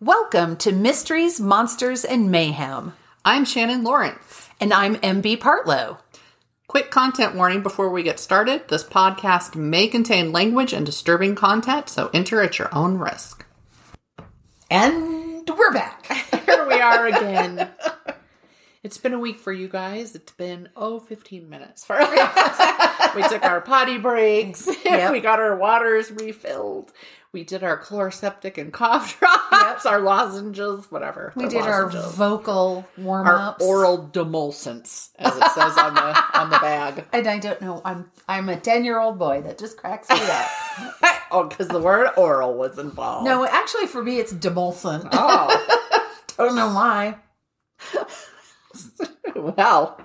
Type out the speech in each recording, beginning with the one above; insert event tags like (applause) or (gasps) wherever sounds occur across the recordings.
Welcome to Mysteries, Monsters, and Mayhem. I'm Shannon Lawrence. And I'm MB Partlow. Quick content warning before we get started. This podcast may contain language and disturbing content, so enter at your own risk. And we're back. (laughs) Here we are again. (laughs) It's been a week for you guys. It's been, oh, 15 minutes for (laughs) us. we took our potty breaks. (laughs) Yep. (laughs) we got our waters refilled. We did our Chloraseptic and cough drops, our lozenges, whatever. We did our vocal warm ups, our oral demulcents, as it says on the on the bag. And I don't know. I'm I'm a ten year old boy that just cracks me up. oh, because the word oral was involved. no, actually, for me, it's demulcent. Oh, I don't know why. (laughs) well,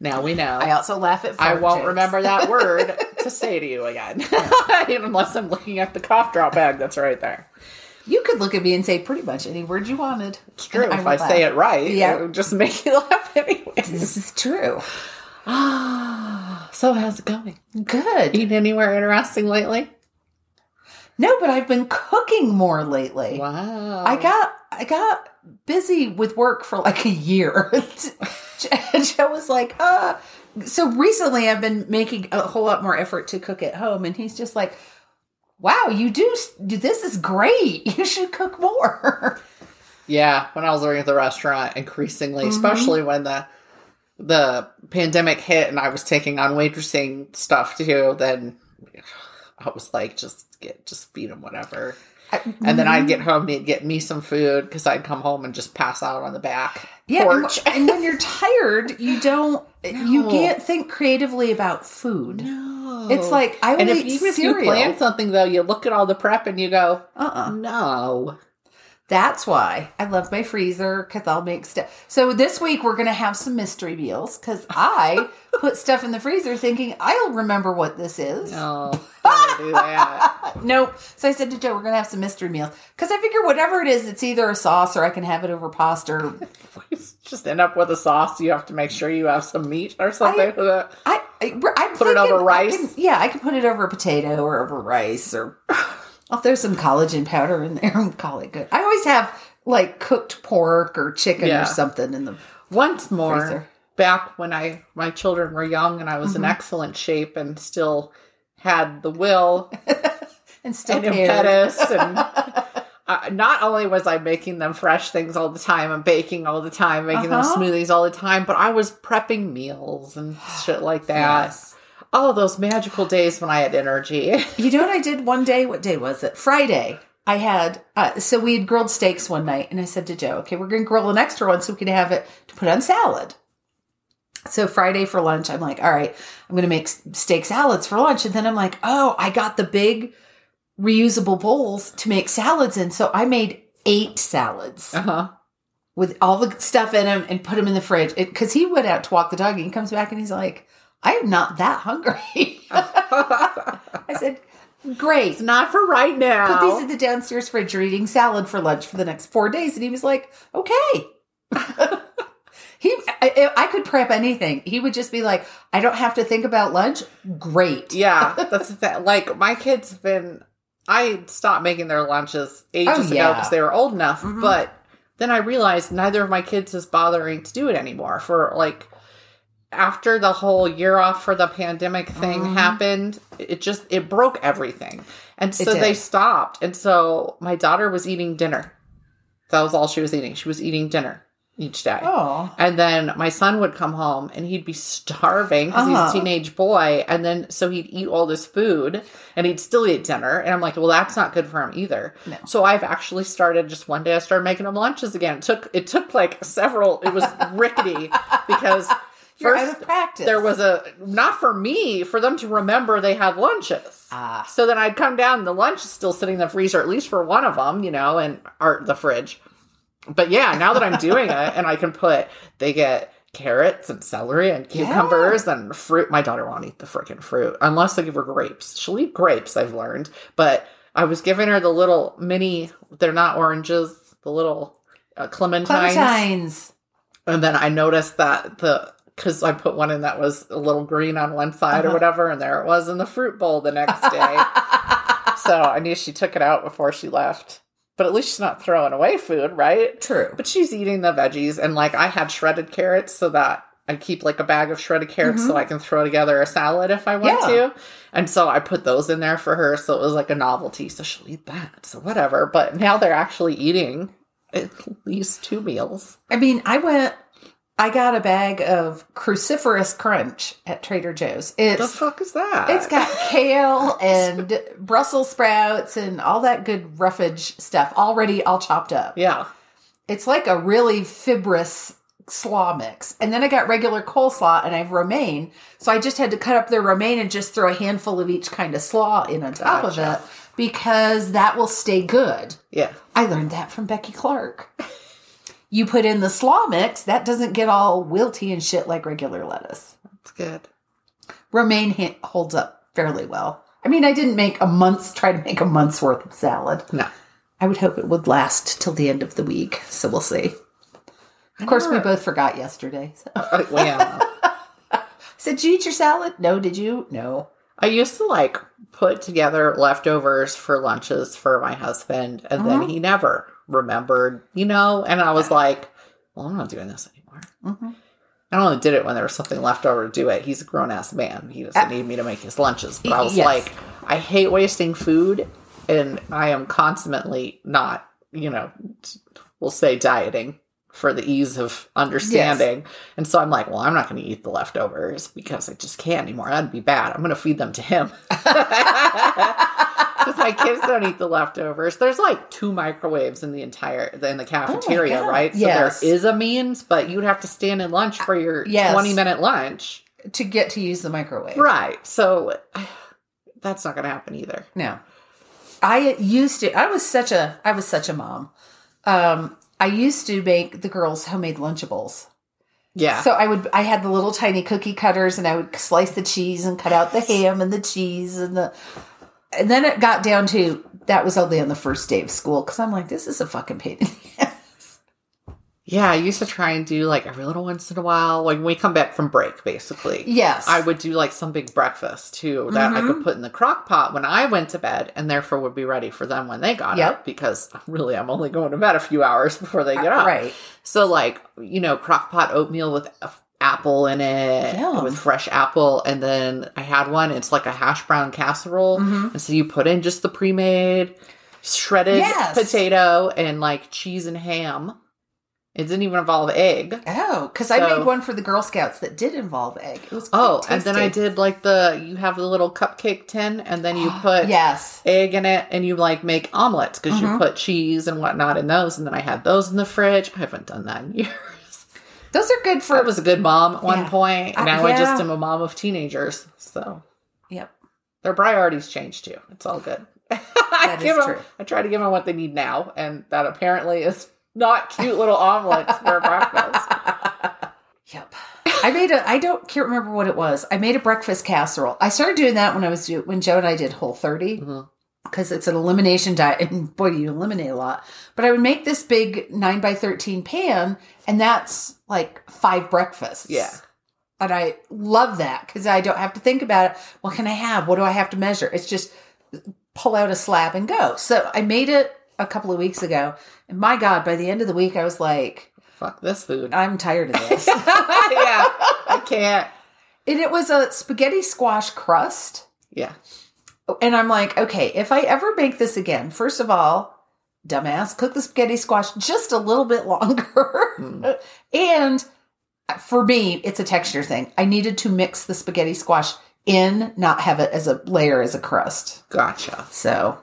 now we know. I also laugh at. I won't jokes. remember that (laughs) word to say to you again, (laughs) unless I'm looking at the cough drop bag that's right there. You could look at me and say pretty much any word you wanted. It's true. If I say it right, Yeah. it would just make you laugh anyway. This is true. (sighs) so how's it going? Good. Eaten anywhere interesting lately? No, but I've been cooking more lately. Wow. I got I got busy with work for like a year. (laughs) and Joe was like, uh so recently I've been making a whole lot more effort to cook at home and he's just like, Wow, you do this is great. You should cook more. Yeah, when I was working at the restaurant, increasingly, Mm-hmm. especially when the the pandemic hit and I was taking on waitressing stuff too, then I was like, just get, just feed them whatever. And then I'd get mm-hmm. home, and he'd get me some food because I'd come home and just pass out on the back Yeah, and, porch. and when you're (laughs) tired, you don't you can't think creatively about food. No. It's like I would and if eat even if you plan something though, you look at all the prep and you go, uh-uh. no. That's why I love my freezer because I'll make stuff. So this week we're going to have some mystery meals because I (laughs) put stuff in the freezer thinking I'll remember what this is. No, don't do that. (laughs) Nope. So I said to Joe, we're going to have some mystery meals because I figure whatever it is, it's either a sauce or I can have it over pasta. Or (laughs) just end up with a sauce. You have to make sure you have some meat or something with it. I, I I'm Put it over I rice? can- yeah, I can put it over a potato or over rice or I'll throw some collagen powder in there and call it good. I always have like cooked pork or chicken Yeah. or something in the Once more, Freezer. back when I my children were young and I was in excellent shape and still had the will (laughs) and still and impetus and (laughs) uh, not only was I making them fresh things all the time and baking all the time, making Uh-huh. them smoothies all the time, but I was prepping meals and shit like that. Yes. Oh, those magical days when I had energy. (laughs) You know what I did one day? What day was it? Friday. I had uh, so we had grilled steaks one night, and I said to Joe, "Okay, we're going to grill an extra one so we can have it to put on salad." So Friday for lunch, I'm like, "All right, I'm going to make steak salads for lunch," and then I'm like, "Oh, I got the big reusable bowls to make salads in." So I made eight salads Uh huh. with all the stuff in them and put them in the fridge because he went out to walk the dog and he comes back and he's like, "I am not that hungry." (laughs) I said, "Great." It's not for right now. put these in the downstairs fridge. You're eating salad for lunch for the next four days. And he was like, okay. (laughs) he, I, I could prep anything. He would just be like, I don't have to think about lunch. Great. Yeah, (laughs) that's the thing. Like my kids have been. I stopped making their lunches ages Oh, ago because they were old enough. Mhm. But then I realized neither of my kids is bothering to do it anymore. For like after the whole year off for the pandemic thing Mhm. happened, it just it broke everything, and so they stopped. And so my daughter was eating dinner. That was all she was eating. She was eating dinner each day. Oh. And then my son would come home and he'd be starving because he's Uh-huh. a teenage boy. And then so he'd eat all this food and he'd still eat dinner. And I'm like, well, that's not good for him either. No. So I've actually started just one day I started making him lunches again. It took it took like several. It was rickety (laughs) because You're first out of practice. there was a not for me for them to remember they had lunches. Ah. So then I'd come down, and the lunch is still sitting in the freezer, at least for one of them, you know, and or the fridge. But yeah, now that I'm doing it, and I can put, they get carrots and celery and cucumbers and fruit. My daughter won't eat the freaking fruit unless they give her grapes. She'll eat grapes, I've learned. But I was giving her the little mini, they're not oranges, the little uh, clementines. Clementines. And then I noticed that the because I put one in that was a little green on one side or Uh-huh. whatever, and there it was in the fruit bowl the next day. (laughs) so I knew she took it out before she left. but at least she's not throwing away food, right? True. But she's eating the veggies, and like I had shredded carrots, so that I keep like a bag of shredded carrots so I can throw together a salad if I want Mm-hmm. Yeah. to. And so I put those in there for her, so it was like a novelty. So she'll eat that, so whatever. But now they're actually eating at least two meals. I mean, I went. I got a bag of cruciferous crunch at Trader Joe's. It's the fuck is that? it's got (laughs) kale and Brussels sprouts and all that good roughage stuff already all chopped up. yeah. It's like a really fibrous slaw mix. And then I got regular coleslaw and I have romaine. So I just had to cut up the romaine and just throw a handful of each kind of slaw in on top Gotcha. of it because that will stay good. Yeah. I learned that from Becky Clark. (laughs) You put in the slaw mix, that doesn't get all wilty and shit like regular lettuce. That's good. Romaine ha- holds up fairly well. I mean, I didn't make a month's try to make a month's worth of salad. No. I would hope it would last till the end of the week, so we'll see. Of course, we both forgot yesterday. So. Uh, (laughs) well, yeah. (laughs) said, you eat your salad?" No. Did you? No. I used to like put together leftovers for lunches for my husband, and Mm-hmm. then he never remembered, you know. And I was like, "Well, I'm not doing this anymore." Mhm. I only did it when there was something left over to do it. He's a grown ass man; he doesn't Uh, need me to make his lunches. But I was yes. like, I hate wasting food, and I am constantly not, you know, we'll say dieting for the ease of understanding. And so I'm like, well, I'm not going to eat the leftovers because I just can't anymore. That'd be bad. I'm going to feed them to him. (laughs) (laughs) Because my kids don't eat the leftovers. There's like two microwaves in the entire in the cafeteria, God. right? So Yes. there is a means, but you'd have to stand in lunch for your Yes. 20 minute lunch. To get to use the microwave. Right. So (sighs) that's not going to happen either. No. I used to I was such a I was such a mom. Um I used to make the girls homemade lunchables. Yeah. So I would I had the little tiny cookie cutters and I would slice the cheese and cut out the ham and the cheese and the and then it got down to that was only on the first day of school because I'm like this is a fucking pain. in the (laughs) ass. yeah. I used to try and do like every little once in a while, like when we come back from break, basically. yes. I would do like some big breakfast too that I Mm-hmm. could put in the crock pot when I went to bed and therefore would be ready for them when they got Yep. up because really I'm only going to bed a few hours before they get up. Right. So like, you know, crock pot oatmeal with a- apple in it Yum. with fresh apple and then I had one it's like a hash brown casserole Mm-hmm. and so you put in just the pre-made shredded Yes. potato and like cheese and ham. It didn't even involve egg. Oh, because I made one for the Girl Scouts that did involve egg. It was Oh, quite and then I did like the you have the little cupcake tin, and then you (gasps) put yes. egg in it, and you like make omelets because Mm-hmm. you put cheese and whatnot in those. And then I had those in the fridge. I haven't done that in (laughs) years. Those are good for I was a good mom at one Yeah. point. Now I yeah. just am a mom of teenagers, so Yep. their priorities change too. It's all good. (laughs) I That is give 'em- true. I try to give them what they need now, and that apparently is not cute little omelets for breakfast. (laughs) Yep. I made a. I don't can't remember what it was. I made a breakfast casserole. I started doing that when I was do, when Joe and I did Whole 30 Mhm. because it's an elimination diet, and boy, you eliminate a lot. But I would make this big nine by thirteen pan, and that's like five breakfasts. Yeah. and I love that because I don't have to think about it. What can I have? What do I have to measure? It's just pull out a slab and go. So I made it a couple of weeks ago, and my God, by the end of the week, I was like, Fuck this food. I'm tired of this. (laughs) yeah, I can't. And it was a spaghetti squash crust. Yeah. And I'm like, okay, if I ever make this again, first of all, dumbass, cook the spaghetti squash just a little bit longer. (laughs) and for me, it's a texture thing. I needed to mix the spaghetti squash in, not have it as a layer as a crust. Gotcha. So,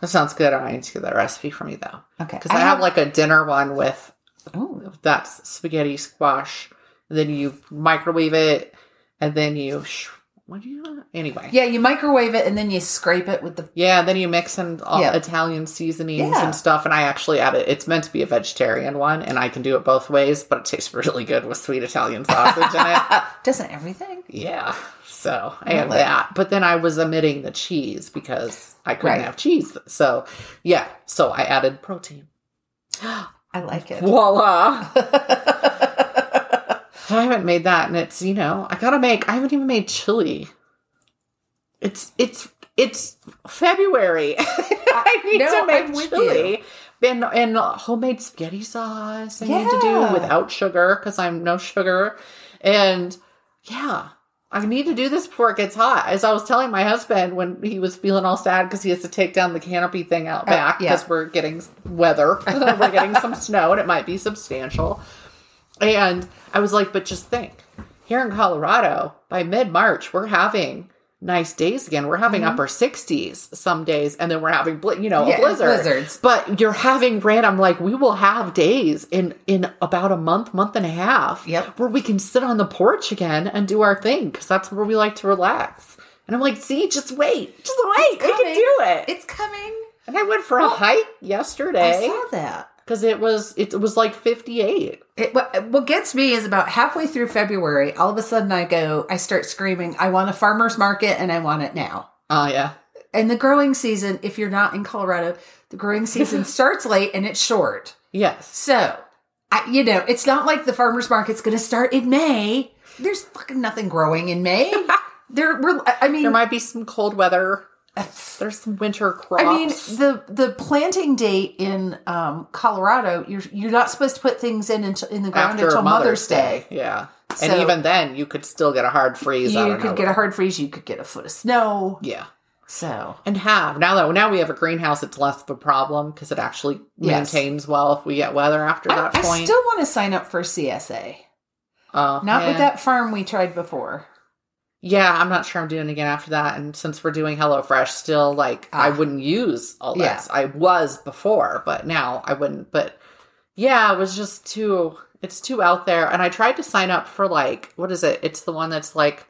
That sounds good. I need to get that recipe from you though. okay. Because I, have like a dinner one with oh, that's spaghetti squash. And then you microwave it, and then you sh- what do you anyway? yeah, you microwave it and then you scrape it with the. Yeah, then you mix in all Yeah. Italian seasonings Yeah. and stuff. And I actually add it. It's meant to be a vegetarian one, and I can do it both ways, but it tastes really good with sweet Italian sausage in it. (laughs) Doesn't everything? Yeah. So I have that. But then I was omitting the cheese because I couldn't Right. have cheese. So yeah. So I added protein. (gasps) I like it. Voila. (laughs) I haven't made that and it's, you know, I gotta make I haven't even made chili. It's it's it's February. (laughs) I need no, to make chili. And, and homemade spaghetti sauce I need to do without sugar because I'm no sugar. And yeah, I need to do this before it gets hot. As I was telling my husband when he was feeling all sad because he has to take down the canopy thing out back Uh, yeah. because we're getting weather, (laughs) we're getting some snow, and it might be substantial. And I was like, but just think, here in Colorado, by mid March, we're having nice days again. We're having upper 60s some days, and then we're having, bli- you know, Mm-hmm. Yeah, a blizzard. blizzards. But you're having rain. I'm like, we will have days in in about a month, month and a half, Yep. where we can sit on the porch again and do our thing because that's where we like to relax. And I'm like, see, just wait, just wait, we can do it. It's coming. and I went for a hike yesterday. I saw that. Because it was it was like 58. It, what, what gets me is about halfway through February, all of a sudden I go, I start screaming, I want a farmer's market and I want it now. Oh yeah. And the growing season, if you're not in Colorado, the growing season (laughs) starts late and it's short. Yes. So, I, you know, it's not like the farmer's market's going to start in May. There's fucking nothing growing in May. (laughs) there, we're, I mean, There might be some cold weather. There's some winter crops. I mean, the the planting date in um, Colorado, you're you're not supposed to put things in until, in the ground after until Mother's Day. Yeah. So- and even then, you could still get a hard freeze. You could get a hard freeze. You could get a foot of snow. yeah. So And have now that now we have a greenhouse, it's less of a problem because it actually Yes. maintains well if we get weather after I, that I point. still want to sign up for CSA. Uh, Not with that farm we tried before. Yeah, I'm not sure I'm doing it again after that. And since we're doing HelloFresh, still like I Ah. wouldn't use all Yeah. this. I was before, but now I wouldn't. But yeah, it was just too. It's too out there. And I tried to sign up for like what is it? It's the one that's like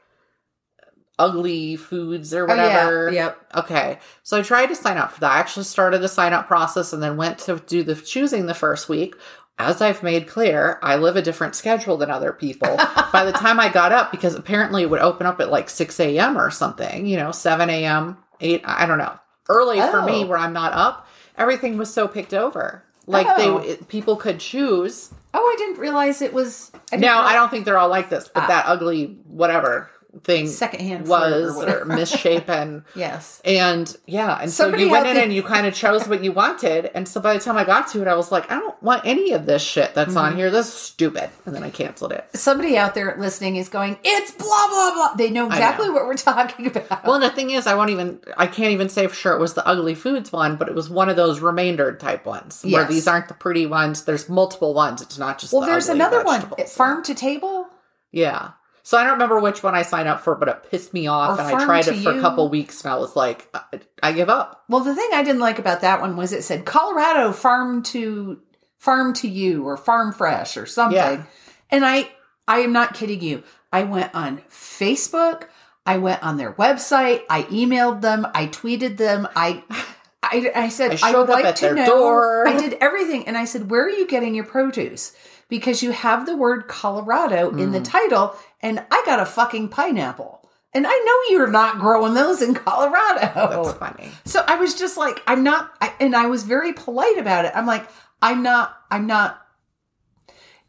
ugly foods or whatever. Oh, yeah. Yep. Okay. So I tried to sign up for that. I actually started the sign up process and then went to do the choosing the first week. As I've made clear, I live a different schedule than other people. (laughs) By the time I got up, because apparently it would open up at like 6 a.m. or something, you know, 7 a.m., 8, I don't know. Early for me Oh. where I'm not up, everything was so picked over. Like Oh. they it- people could choose. Oh, I didn't realize it was. I realize- I don't think they're all like this, but Ah. that ugly whatever thing Secondhand or was or, (laughs) misshapen. Yes. And yeah, and Somebody so you went in there- and you kind of chose what you wanted. And so by the time I got to it, I was like, I don't want any of this shit that's Mm-hmm. on here. This is stupid. And then I canceled it. Somebody out there listening is going, it's blah, blah, blah. They know exactly know. what we're talking about. Well, the thing is, I won't even, I can't even say for sure it was the ugly foods one, but it was one of those remainder type ones where these aren't the pretty ones. There's multiple ones. It's not just well, the there's another one farm to table. Yeah. So I don't remember which one I signed up for, but it pissed me off. Or and I tried it for a couple weeks and I was like, I, I give up. Well, the thing I didn't like about that one was it said Colorado farm to farm to you or farm fresh or something. Yeah. And I I am not kidding you. I went on Facebook, I went on their website, I emailed them, I tweeted them, I (laughs) I, I said I I, showed would up like at to their know. door. I did everything, and I said, "Where are you getting your produce?" Because you have the word Colorado in Mm. the title, and I got a fucking pineapple, and I know you're not growing those in Colorado. That's funny. So I was just like, I'm not, I, and I was very polite about it. I'm like, I'm not, I'm not.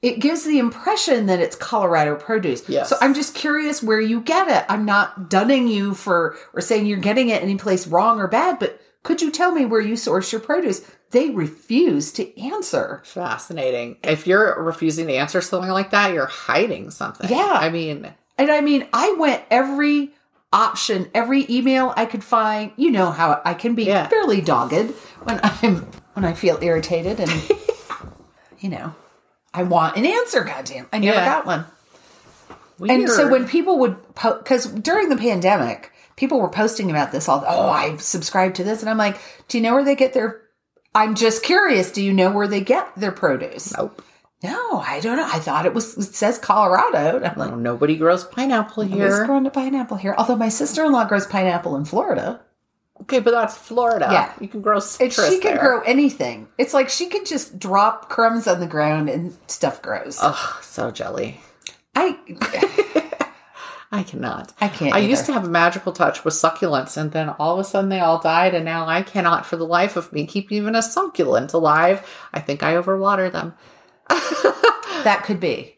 It gives the impression that it's Colorado produce. Yes. So I'm just curious where you get it. I'm not dunning you for or saying you're getting it any place wrong or bad, but could you tell me where you source your produce? They refuse to answer. Fascinating. If you're refusing to answer something like that, you're hiding something. Yeah. I mean, And I mean, I went every option, every email I could find. You know how I can be Yeah. fairly dogged when I'm when I feel irritated and (laughs) you know, I want an answer, goddamn. I never Yeah. got one. And so when people would because during the pandemic, people were posting about this all. Oh, I've subscribed to this, and I'm like, do you know where they get their? I'm just curious. Do you know where they get their produce? Nope. No, I don't know. I thought it was. It says Colorado. And I'm like, nobody grows pineapple here. growing a pineapple here? Although my sister in law grows pineapple in Florida, Okay, but that's Florida. Yeah. You can grow and citrus she can there. grow anything. It's like she could just drop crumbs on the ground and stuff grows. Oh, so jelly. I I cannot. I can't I used to have a magical touch with succulents, and then all of a sudden they all died, and now I cannot, for the life of me, keep even a succulent alive. I think I overwater them. (laughs) that could be.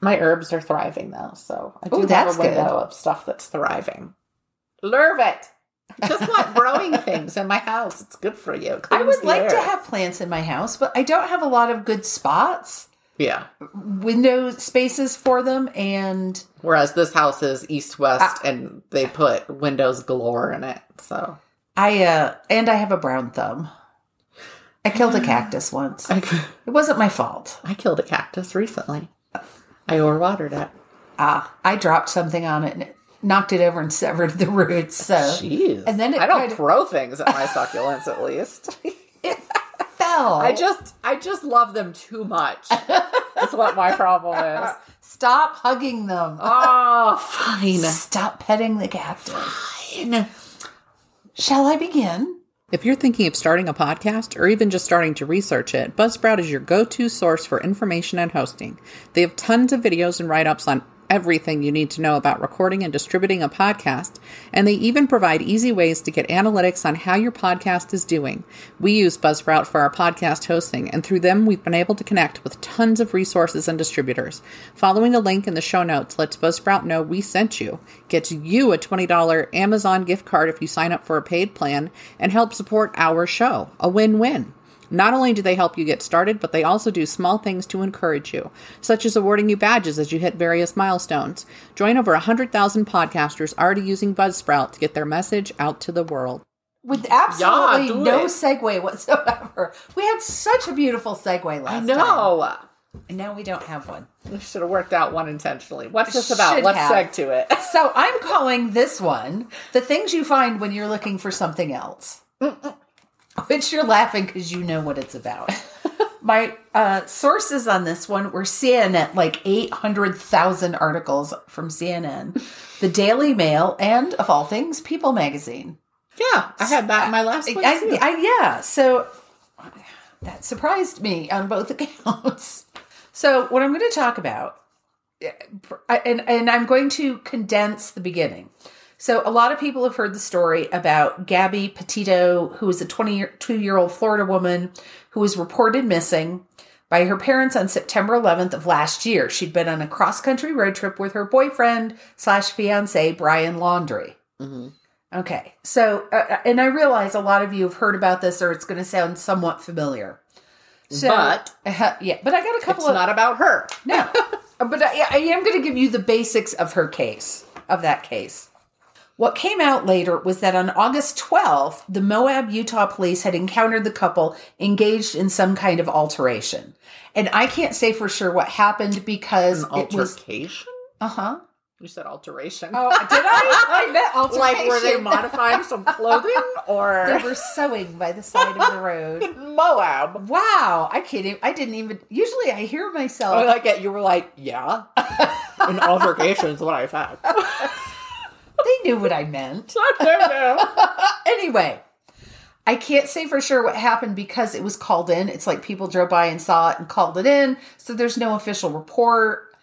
My herbs are thriving though, so I do Ooh, have that's a window good. of stuff that's thriving. Lurvet. Just (laughs) like growing things in my house. It's good for you. It I would like to have plants in my house, but I don't have a lot of good spots, Yeah. window spaces for them, and Whereas this house is east west, Ah. and they put windows galore in it. So I uh and I have a brown thumb. I killed a cactus once. I, It wasn't my fault. I killed a cactus recently. I overwatered it. Ah, I dropped something on it and it knocked it over and severed the roots. So Jeez. And then it I don't kind of- throw things at my succulents. At least it (laughs) (laughs) fell. I just I just love them too much. (laughs) That's what my problem is. stop hugging them. Oh, fine. Stop petting the cactus. Shall I begin? If you're thinking of starting a podcast or even just starting to research it, Buzzsprout is your go to source for information and hosting. They have tons of videos and write ups on everything you need to know about recording and distributing a podcast, and they even provide easy ways to get analytics on how your podcast is doing. We use Buzzsprout for our podcast hosting, and through them, we've been able to connect with tons of resources and distributors. Following the link in the show notes lets Buzzsprout know we sent you, gets you a $20 Amazon gift card if you sign up for a paid plan, and help support our show. A win win. Not only do they help you get started, but they also do small things to encourage you, such as awarding you badges as you hit various milestones. Join over 100,000 podcasters already using Buzzsprout to get their message out to the world. With absolutely do no it. segue whatsoever. We had such a beautiful segue last I time. know. And now we don't have one. We should have worked out one intentionally. What's this about? Should Let's have. seg to it. (laughs) So I'm calling this one the things you find when you're looking for something else. (laughs) Which you're laughing because you know what it's about. (laughs) My uh, sources on this one were CNN, like 800,000 articles from CNN, the Daily Mail, and of all things, People magazine. Yeah, I had that in my last one. I. I, yeah, so that surprised me on both (laughs) accounts. So, what I'm going to talk about, and, and I'm going to condense the beginning. So, a lot of people have heard the story about Gabby Petito, who is a 22 year old Florida woman who was reported missing by her parents on September 11th of last year. She'd been on a cross country road trip with her boyfriend slash fiance, Brian Laundrie. Okay, so uh, and I realize a lot of you have heard about this, or it's going to sound somewhat familiar. So, But- uh, (laughs) yeah, but I got a it's couple of It's not about her. no, (laughs) but I, I am going to give you the basics of her case, of that case. What came out later was that on August 12th, the Moab, Utah police had encountered the couple engaged in some kind of alteration. And I can't say for sure what happened because An it was. altercation? Uh huh. You said alteration. Oh, did I? I meant altercation. (laughs) like were they modifying some clothing or (laughs) They were sewing by the side of the road. (laughs) Moab? Wow, I can't even, I didn't even, usually I hear myself. I like it. You were like, yeah. An altercation is what I thought. They knew what I meant. (laughs) no, no. (laughs) anyway, I can't say for sure what happened because it was called in. It's like people drove by and saw it and called it in. So there's no official report.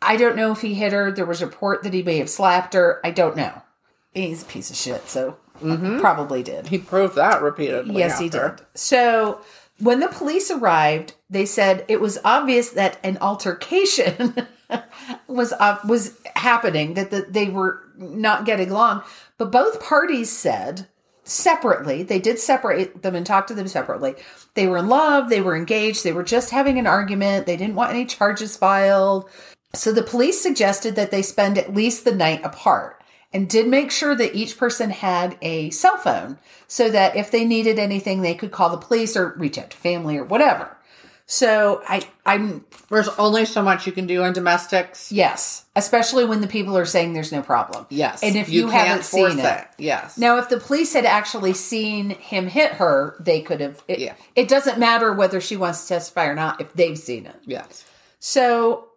I don't know if he hit her. There was a report that he may have slapped her. I don't know. He's a piece of shit, so probably did. He proved that repeatedly. Yes, he did. So when the police arrived, they said it was obvious that an altercation (laughs) was uh, was happening. That the, they were not getting along. But both parties said separately they did separate them and talk to them separately. They were in love. They were engaged. They were just having an argument. They didn't want any charges filed. So the police suggested that they spend at least the night apart and did make sure that each person had a cell phone so that if they needed anything, they could call the police or reach out to family or whatever. So I, I'm There's only so much you can do in domestics. yes, especially when the people are saying there's no problem. Yes. and if you, can't haven't seen it, Yes. now if the police had actually seen him hit her, they could have. It, Yeah. it doesn't matter whether she wants to testify or not if they've seen it. Yes. So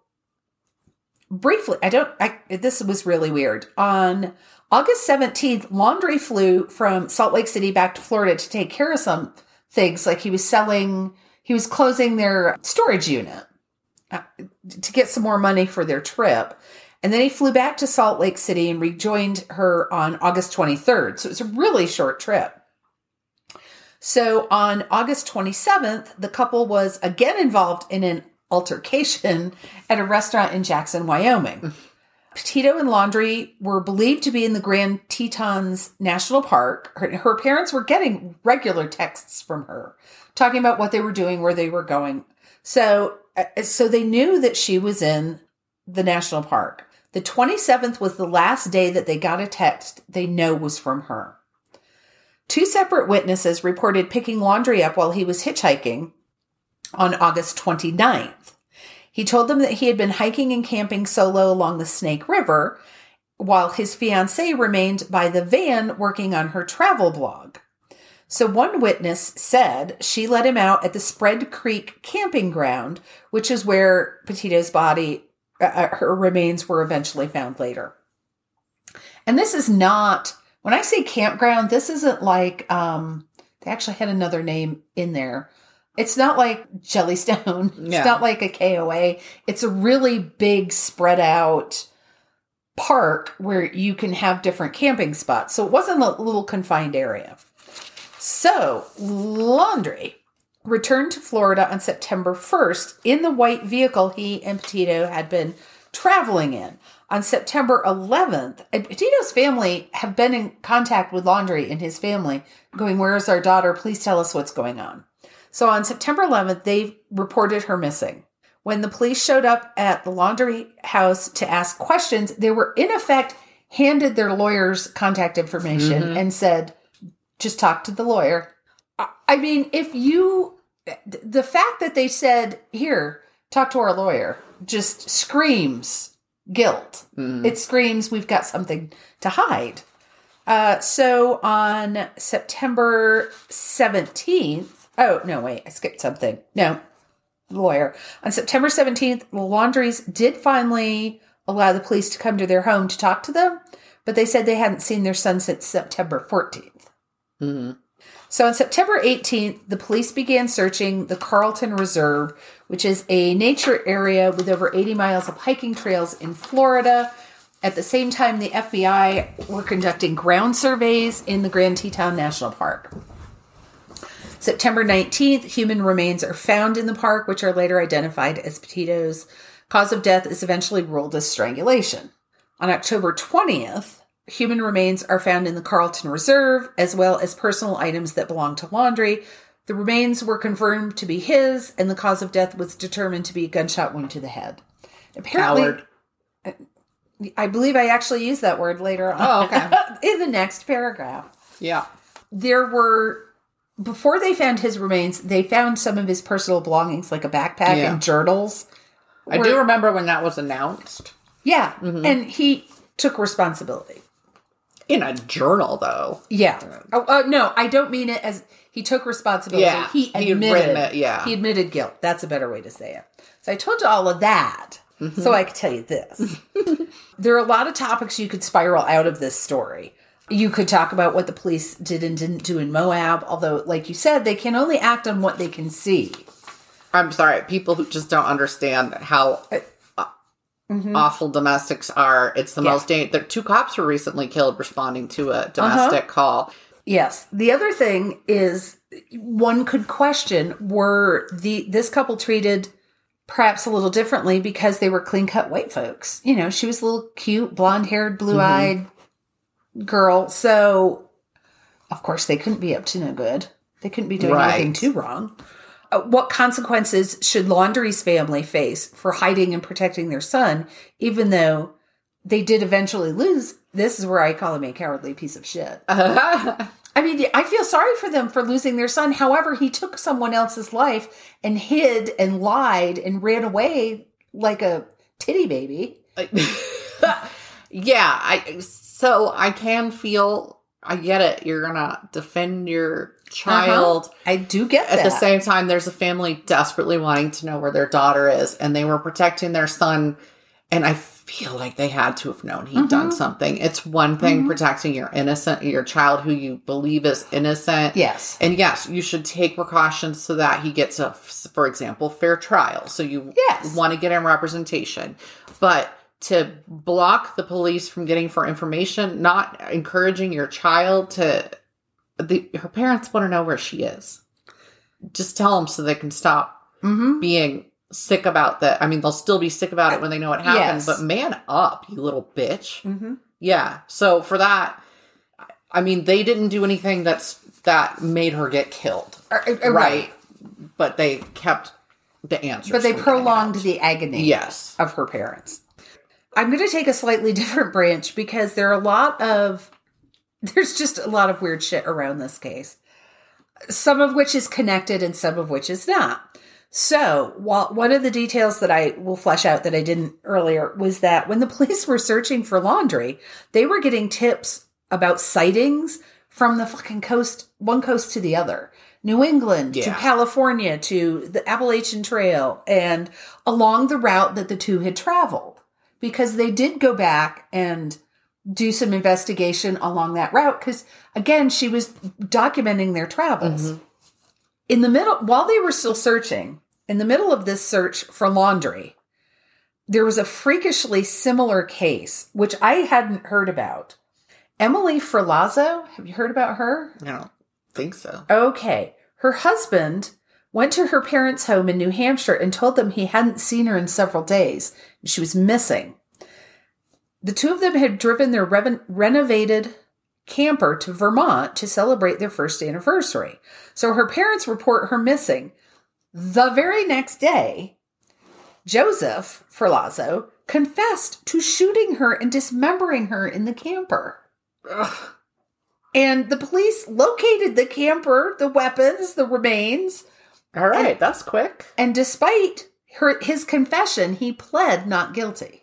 briefly, I don't I this was really weird. On August 17th, Laundrie flew from Salt Lake City back to Florida to take care of some things like he was selling he was closing their storage unit uh, to get some more money for their trip. And then he flew back to Salt Lake City and rejoined her on August 23rd. So it's a really short trip. So on August 27th, the couple was again involved in an altercation at a restaurant in Jackson, Wyoming. Petito and Laundrie were believed to be in the Grand Tetons National Park. Her, her parents were getting regular texts from her talking about what they were doing, where they were going. So, uh, so they knew that she was in the national park. The 27th was the last day that they got a text they know was from her. Two separate witnesses reported picking Laundrie up while he was hitchhiking on August 29th. He told them that he had been hiking and camping solo along the Snake River while his fiancee remained by the van working on her travel blog. So one witness said she let him out at the Spread Creek camping ground, which is where Petito's body, uh, uh, her remains were eventually found later. And this is not, when I say campground, this isn't like, um, they actually had another name in there. It's not like Jellystone. (laughs) It's Yeah. not like a KOA. It's a really big spread out park where you can have different camping spots. So it wasn't a little confined area. So Laundrie returned to Florida on September 1st in the white vehicle he and Petito had been traveling in. On September 11th, and Petito's family have been in contact with Laundrie and his family, going, Where is our daughter? Please tell us what's going on. So on September 11th, they reported her missing. When the police showed up at the Laundrie house to ask questions, they were in effect handed their lawyer's contact information and said, just talk to the lawyer. I- mean, if you, the fact that they said, here, talk to our lawyer, just screams guilt. It screams, we've got something to hide. Uh, so on September 17th, oh, no, wait, I skipped something. No, lawyer. On September 17th, the Laundries did finally allow the police to come to their home to talk to them, but they said they hadn't seen their son since September 14th. Mm-hmm. So on September 18th, the police began searching the Carlton Reserve, which is a nature area with over 80 miles of hiking trails in Florida. At the same time, the FBI were conducting ground surveys in the Grand Teton National Park. September 19th, human remains are found in the park, which are later identified as Petito's. Cause of death is eventually ruled as strangulation. On October 20th, human remains are found in the Carlton Reserve, as well as personal items that belong to Laundrie. The remains were confirmed to be his, and the cause of death was determined to be a gunshot wound to the head. Apparently, Coward. I believe I actually used that word later on. Oh, okay. (laughs) in the next paragraph Yeah. there were before they found his remains they found some of his personal belongings like a backpack Yeah. and journals I do remember when that was announced. yeah Mm-hmm. and he took responsibility In a journal, though. yeah oh, oh, no i don't mean it as he took responsibility Yeah, he admitted it, yeah. he admitted guilt that's a better way to say it so i told you all of that Mm-hmm. so i could tell you this (laughs) there are a lot of topics you could spiral out of this story you could talk about what the police did and didn't do in moab although like you said they can only act on what they can see I'm sorry, people who just don't understand how uh, uh mm-hmm. awful domestics are. It's the Yeah. most dangerous. Two cops were recently killed responding to a uh-huh. domestic call. Yes. The other thing is one could question were the this couple treated perhaps a little differently because they were clean cut white folks. You know, she was a little cute, blonde haired, blue eyed mm-hmm. Girl. So of course they couldn't be up to no good. They couldn't be doing Right. anything too wrong. Uh, what consequences should Laundrie's family face for hiding and protecting their son, even though they did eventually lose? This is where I call him a cowardly piece of shit. (laughs) I mean, I feel sorry for them for losing their son. However, he took someone else's life and hid and lied and ran away like a titty baby. (laughs) yeah, I so I can feel I get it. You're gonna defend your child. I do get that. At that. the same time, there's a family desperately wanting to know where their daughter is, and they were protecting their son. And I feel like they had to have known he had done Mm-hmm. something. It's one thing protecting your innocent, your child who you believe is innocent. Yes. And yes, you should take precautions so that he gets a, for example, fair trial. So you Yes. want to get him representation, but to block the police from getting for information, not encouraging your child to, the her parents want to know where she is. Just tell them so they can stop Mm-hmm. being sick about that. I mean, they'll still be sick about it when they know what happened, Yes. but man up, you little bitch. Mm-hmm. Yeah. So for that, I mean, they didn't do anything that's that made her get killed, right. But they kept the answer, But they prolonged the agony Yes. of her parents. I'm going to take a slightly (laughs) different branch because there are a lot of there's just a lot of weird shit around this case. Some of which is connected and some of which is not. So, while one of the details that I will flesh out that I didn't earlier was that when the (laughs) police were searching for Laundrie, they were getting tips about sightings from the fucking coast, one coast to the other. New England to California to the Appalachian Trail and along the route that the two had traveled because they did go back and do some investigation along that route because again she was documenting their travels mm-hmm. in the middle while they were still searching in the middle of this search for Laundrie there was a freakishly similar case which i hadn't heard about emily ferlazzo have you heard about her I don't think so. Okay. Her husband went to her parents' home in New Hampshire and told them he hadn't seen her in several days. She was missing. The two of them had driven their reven- renovated camper to Vermont to celebrate their first anniversary. So her parents report her missing. The very next day, Joseph Ferlazzo confessed to shooting her and dismembering her in the camper. Ugh. And the police located the camper, the weapons, the remains, All right, that's quick. and despite her his confession, he pled not guilty.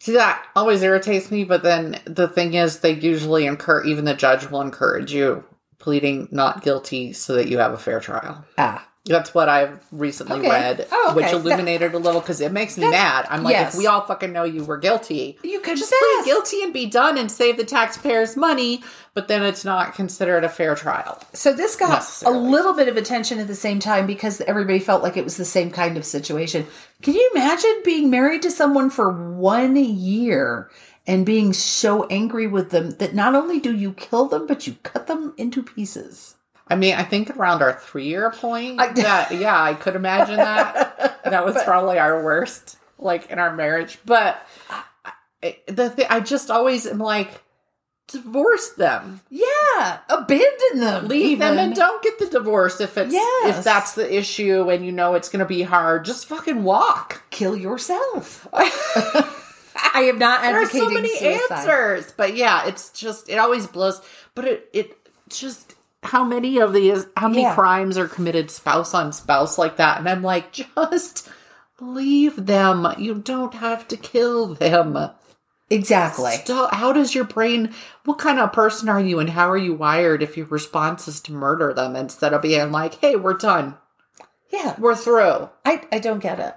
See, that always irritates me, but then the thing is, they usually encourage, even the judge will encourage you pleading not guilty so that you have a fair trial. Ah, That's what I've recently Okay. read, Oh, okay. which illuminated a little because it makes me mad. I'm like, yes. if we all fucking know you were guilty, you could just just plead guilty and be done and save the taxpayers money, but then it's not considered a fair trial. So this got a little bit of attention at the same time because everybody felt like it was the same kind of situation. Can you imagine being married to someone for one year and being so angry with them that not only do you kill them, but you cut them into pieces? I mean, I think around our three year point, I- that, (laughs) yeah, I could imagine that. that was probably our worst, like in our marriage. But I, the thing, I just always am like, divorce them, Yeah, abandon them. leave them, and don't get the divorce if it's Yes. if that's the issue and you know it's going to be hard. Just fucking walk. kill yourself. (laughs) I am not There are so many suicide. answers, but yeah, it's just it always blows. But it it just how many of these how many Yeah. crimes are committed spouse on spouse like that? And I'm like, just leave them. You don't have to kill them. Exactly. Stop. How does your brain? What kind of person are you, and how are you wired? If your response is to murder them instead of being like, "Hey, we're done, Yeah, we're through." I I don't get it.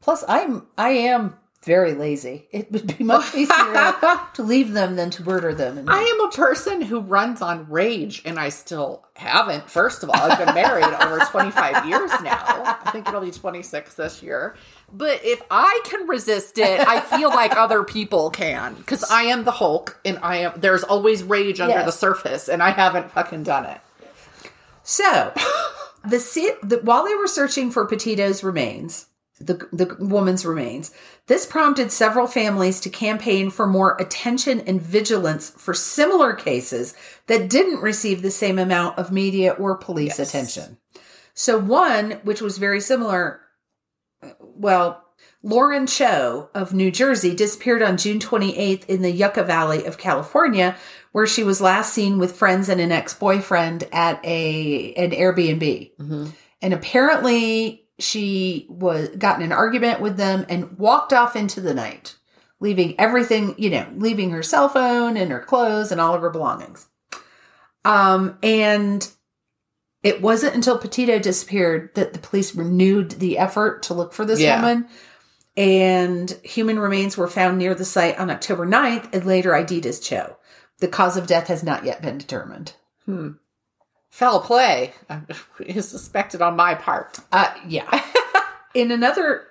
Plus, I'm I am very lazy. It would be much (laughs) easier to leave them than to murder them. I am a person who runs on rage, and I still haven't. First of all, I've been married over 25 years now. I think it'll be 26 this year. But if I can resist it, I feel like other people can because I am the Hulk, and I am. There's always rage under Yes. the surface, and I haven't fucking done it. So, the, the while they were searching for Petito's remains, the the woman's remains, this prompted several families to campaign for more attention and vigilance for similar cases that didn't receive the same amount of media or police Yes. attention. So, one which was very similar, well. Lauren Cho of New Jersey disappeared on June 28th in the Yucca Valley of California, where she was last seen with friends and an ex-boyfriend at a an Airbnb. Mm-hmm. And apparently she was got in an argument with them and walked off into the night, leaving everything, you know, leaving her cell phone and her clothes and all of her belongings. Um and it wasn't until Petito disappeared that the police renewed the effort to look for this Yeah. woman. And human remains were found near the site on October 9th and later ID'd as Cho. The cause of death has not yet been determined. Foul play (laughs) is suspected on my part. Uh, yeah. (laughs) In another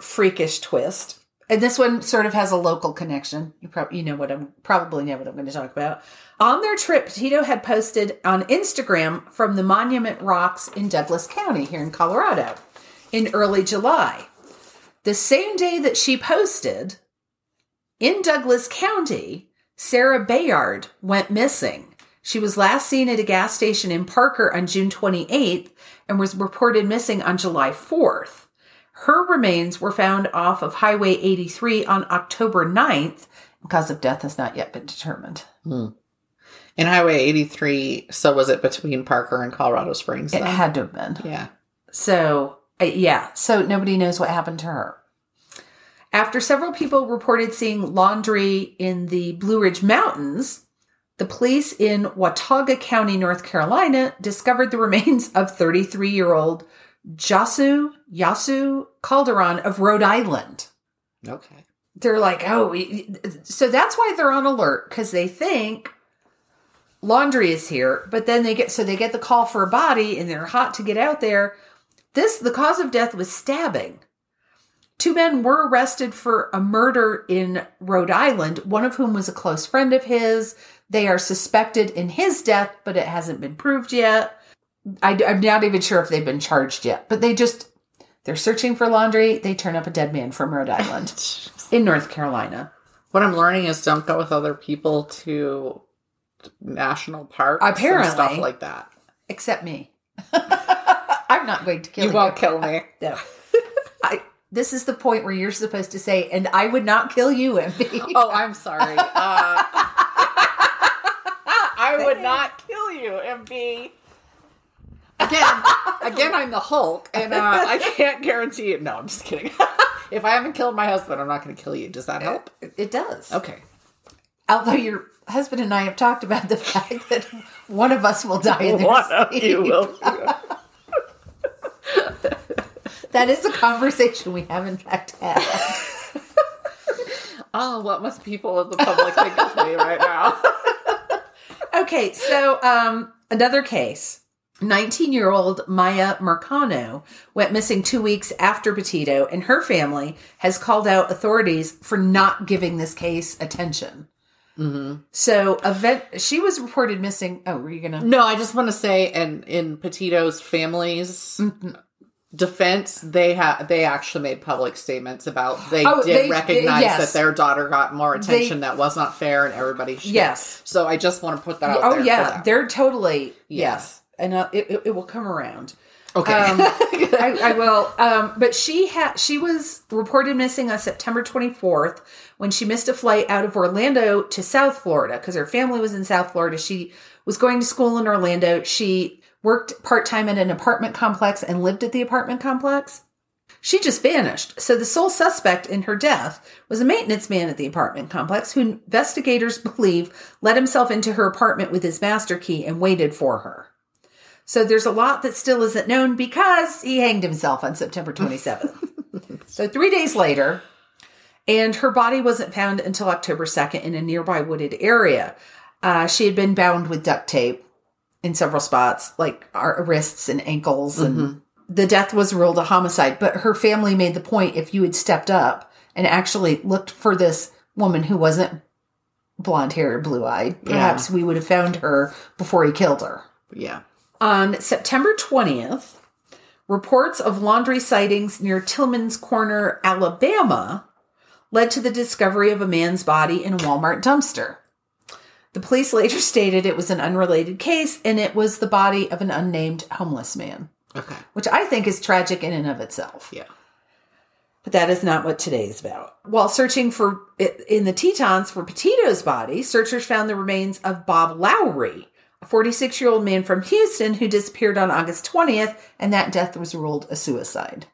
freakish twist, and this one sort of has a local connection. You probably you know what I'm probably know what I'm going to talk about. On their trip, Tito had posted on Instagram from the Monument Rocks in Douglas County here in Colorado in early July. The same day that she posted in Douglas County, Sarah Bayard went missing. She was last seen at a gas station in Parker on June 28th and was reported missing on July 4th. Her remains were found off of Highway 83 on October 9th. Cause of death has not yet been determined. In Highway 83, so was it between Parker and Colorado Springs? It had to have been. yeah. So, uh, yeah, so nobody knows what happened to her. After several people reported seeing Laundrie in the Blue Ridge Mountains, the police in Watauga County, North Carolina, discovered the remains of 33 year old Jasu Yasu Calderon of Rhode Island. Okay. They're like, oh, we- so that's why they're on alert because they think Laundrie is here. But then they get so they get the call for a body and they're hot to get out there. This the cause of death was stabbing. Two men were arrested for a murder in Rhode Island, one of whom was a close friend of his. They are suspected in his death, but it hasn't been proved yet. I, am not even sure if they've been charged yet, but they just, they're searching for Laundrie. They turn up a dead man from Rhode Island (laughs) in North Carolina. What I'm learning is don't go with other people to national parks Apparently. and stuff like that. Except me. (laughs) I'm not going to kill You you. won't kill me. (laughs) No. I, this is the point where you're supposed to say, and I would not kill you, MP. Oh, I'm sorry. Uh, I would not kill you, MP. Again, again, I'm the Hulk, and uh, (laughs) I can't guarantee it. No, I'm just kidding. (laughs) if I haven't killed my husband, I'm not going to kill you. Does that help? It does. Okay. Although your husband and I have talked about the fact that one of us will die in their One of you will. (laughs) That is a conversation we have in fact had. Oh, what must people of the public think of me right now? Okay, so um, another case. 19 year old Miya Marcano went missing two weeks after Petito, and her family has called out authorities for not giving this case attention. So, event she was reported missing. Oh, were you gonna? No, I just want to say, and in Petito's family's defense, they have they actually made public statements about they Oh, did they- recognize yes. that their daughter got more attention that was not fair, and everybody should. Yes. So I just want to put that out Oh yeah, they're totally Yeah. yes, and uh, it, it, it will come around. okay. Um, (laughs) I, I will. Um, but she had she was reported missing on September 24th when she missed a flight out of Orlando to South Florida because her family was in South Florida. She was going to school in Orlando. She worked part time at an apartment complex and lived at the apartment complex. She just vanished. So the sole suspect in her death was a maintenance man at the apartment complex who investigators (laughs) believe let himself into her apartment with his master key and waited for her. So there's a lot that still isn't known because he hanged himself on September (laughs) 27th. so three days later, and her body wasn't found until October 2nd in a nearby wooded area. Uh, she had been bound with duct tape in several spots, like our wrists and ankles, and mm-hmm. the death was ruled a homicide. But her family made the point if you had stepped up and actually looked for this woman who wasn't blonde haired, blue eyed, perhaps we would have found her before he killed her. yeah. On September 20th, reports of Laundrie sightings near Tillman's Corner, Alabama, led to the discovery of a man's body in a Walmart dumpster. The police later (laughs) stated it was an unrelated case and it was the body of an unnamed homeless man, Okay. which I think is tragic in and of itself. Yeah. But that is not what today is about. While searching for in the Tetons for Petito's body, searchers found the remains of Bob Lowry, a 46 year old man from Houston who disappeared on August 20th, and that death was ruled a suicide.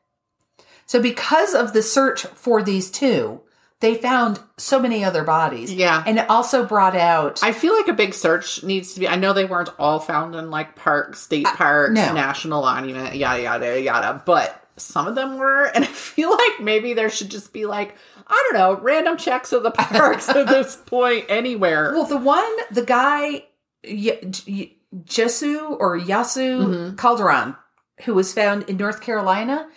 So, because of the search for these two, they found so many other bodies. Yeah. And it also brought out. I feel like a big search needs to be. I know they weren't all found in like parks, state parks, no. national monument, yada yada yada, but some of them were, (laughs) and I feel like maybe there should just be like I don't know, random checks of the parks at (laughs) this point anywhere. Well, the one, the guy, y- y- Jesu or Yasu Mm-hmm. Calderon, who was found in North Carolina,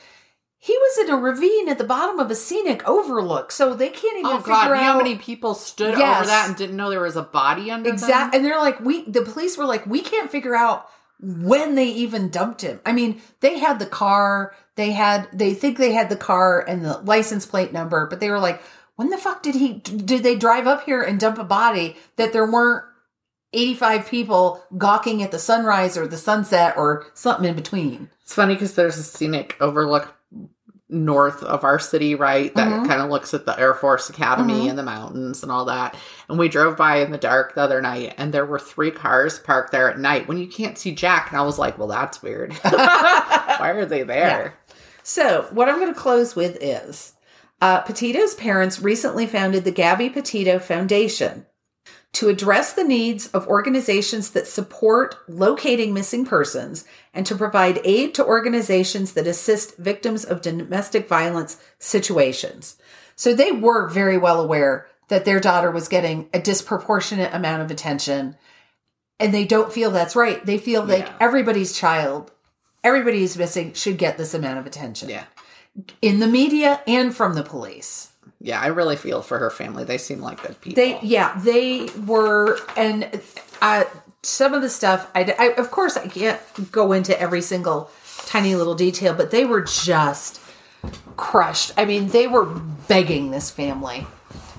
he was in a ravine at the bottom of a scenic overlook, so they can't even Oh figure God! Out how many people stood Yes. over that and didn't know there was a body under them? exact. And they're like, we the police were like, we can't figure out when they even dumped him. I mean, they had the car, they had, they think they had the car and the license plate number, but they were like, when the fuck did he? Did they drive up here and dump a body that there weren't? 85 people gawking at the sunrise or the sunset or something in between. It's funny because there's a scenic overlook north of our city, right? That Mhm. kind of looks at the Air Force Academy Mhm. and the mountains and all that. And we drove by in the dark the other night, and there were three cars parked there at night when you can't see Jack. And I was like, well, that's weird. (laughs) Why are they there? So, what I'm going to close with is uh, Petito's parents recently founded the Gabby Petito Foundation to address the needs of organizations that support locating missing persons and to provide aid to organizations that assist victims of domestic violence situations. So, they were very well aware that their daughter was getting a disproportionate amount of attention. And they don't feel that's right. They feel like Yeah. everybody's child, everybody who's missing should get this amount of attention Yeah. in the media and from the police. Yeah, I really feel for her family. They seem like good people. They, yeah, they were, and uh, some of the stuff, I, I, of course, I can't go into every single tiny little detail, but they were just crushed. I mean, they were begging this family,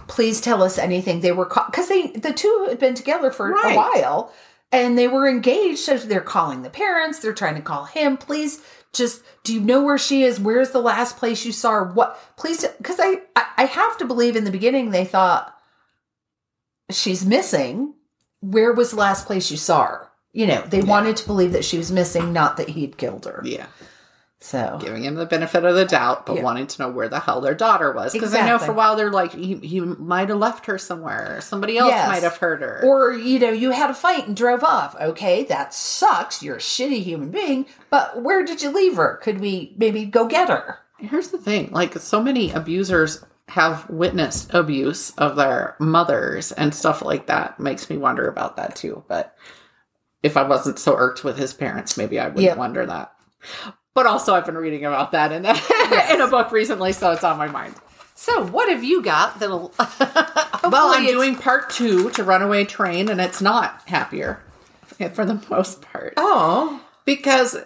please tell us anything. They were, because they, the two had been together for Right. a while and they were engaged. So they're calling the parents, they're trying to call him, please. Just, do you know where she is? Where's the last place you saw her? What, please? Because I, I, I have to believe in the beginning they thought, she's missing. Where was the last place you saw her? You know, they wanted to believe that she was missing, not that he'd killed her. yeah. So, Giving him the benefit of the doubt, but Yeah. wanting to know where the hell their daughter was. Because I know for a while they're like, he, he might have left her somewhere. Somebody else Yes. might have hurt her. or, you know, you had a fight and drove off. Okay, that sucks. You're a shitty human being, but where did you leave her? Could we maybe go get her? Here's the thing like, so many abusers have witnessed abuse of their mothers and stuff like that. Makes me wonder about that too. But if I wasn't so irked with his parents, maybe I wouldn't Yep. wonder that. But also, I've been reading about that in, (laughs) in a book recently, so it's on my mind. So, what have you got that'll. (laughs) Well, I'm doing part two to Runaway Train, and it's not happier eh, for the most part. Oh, Because,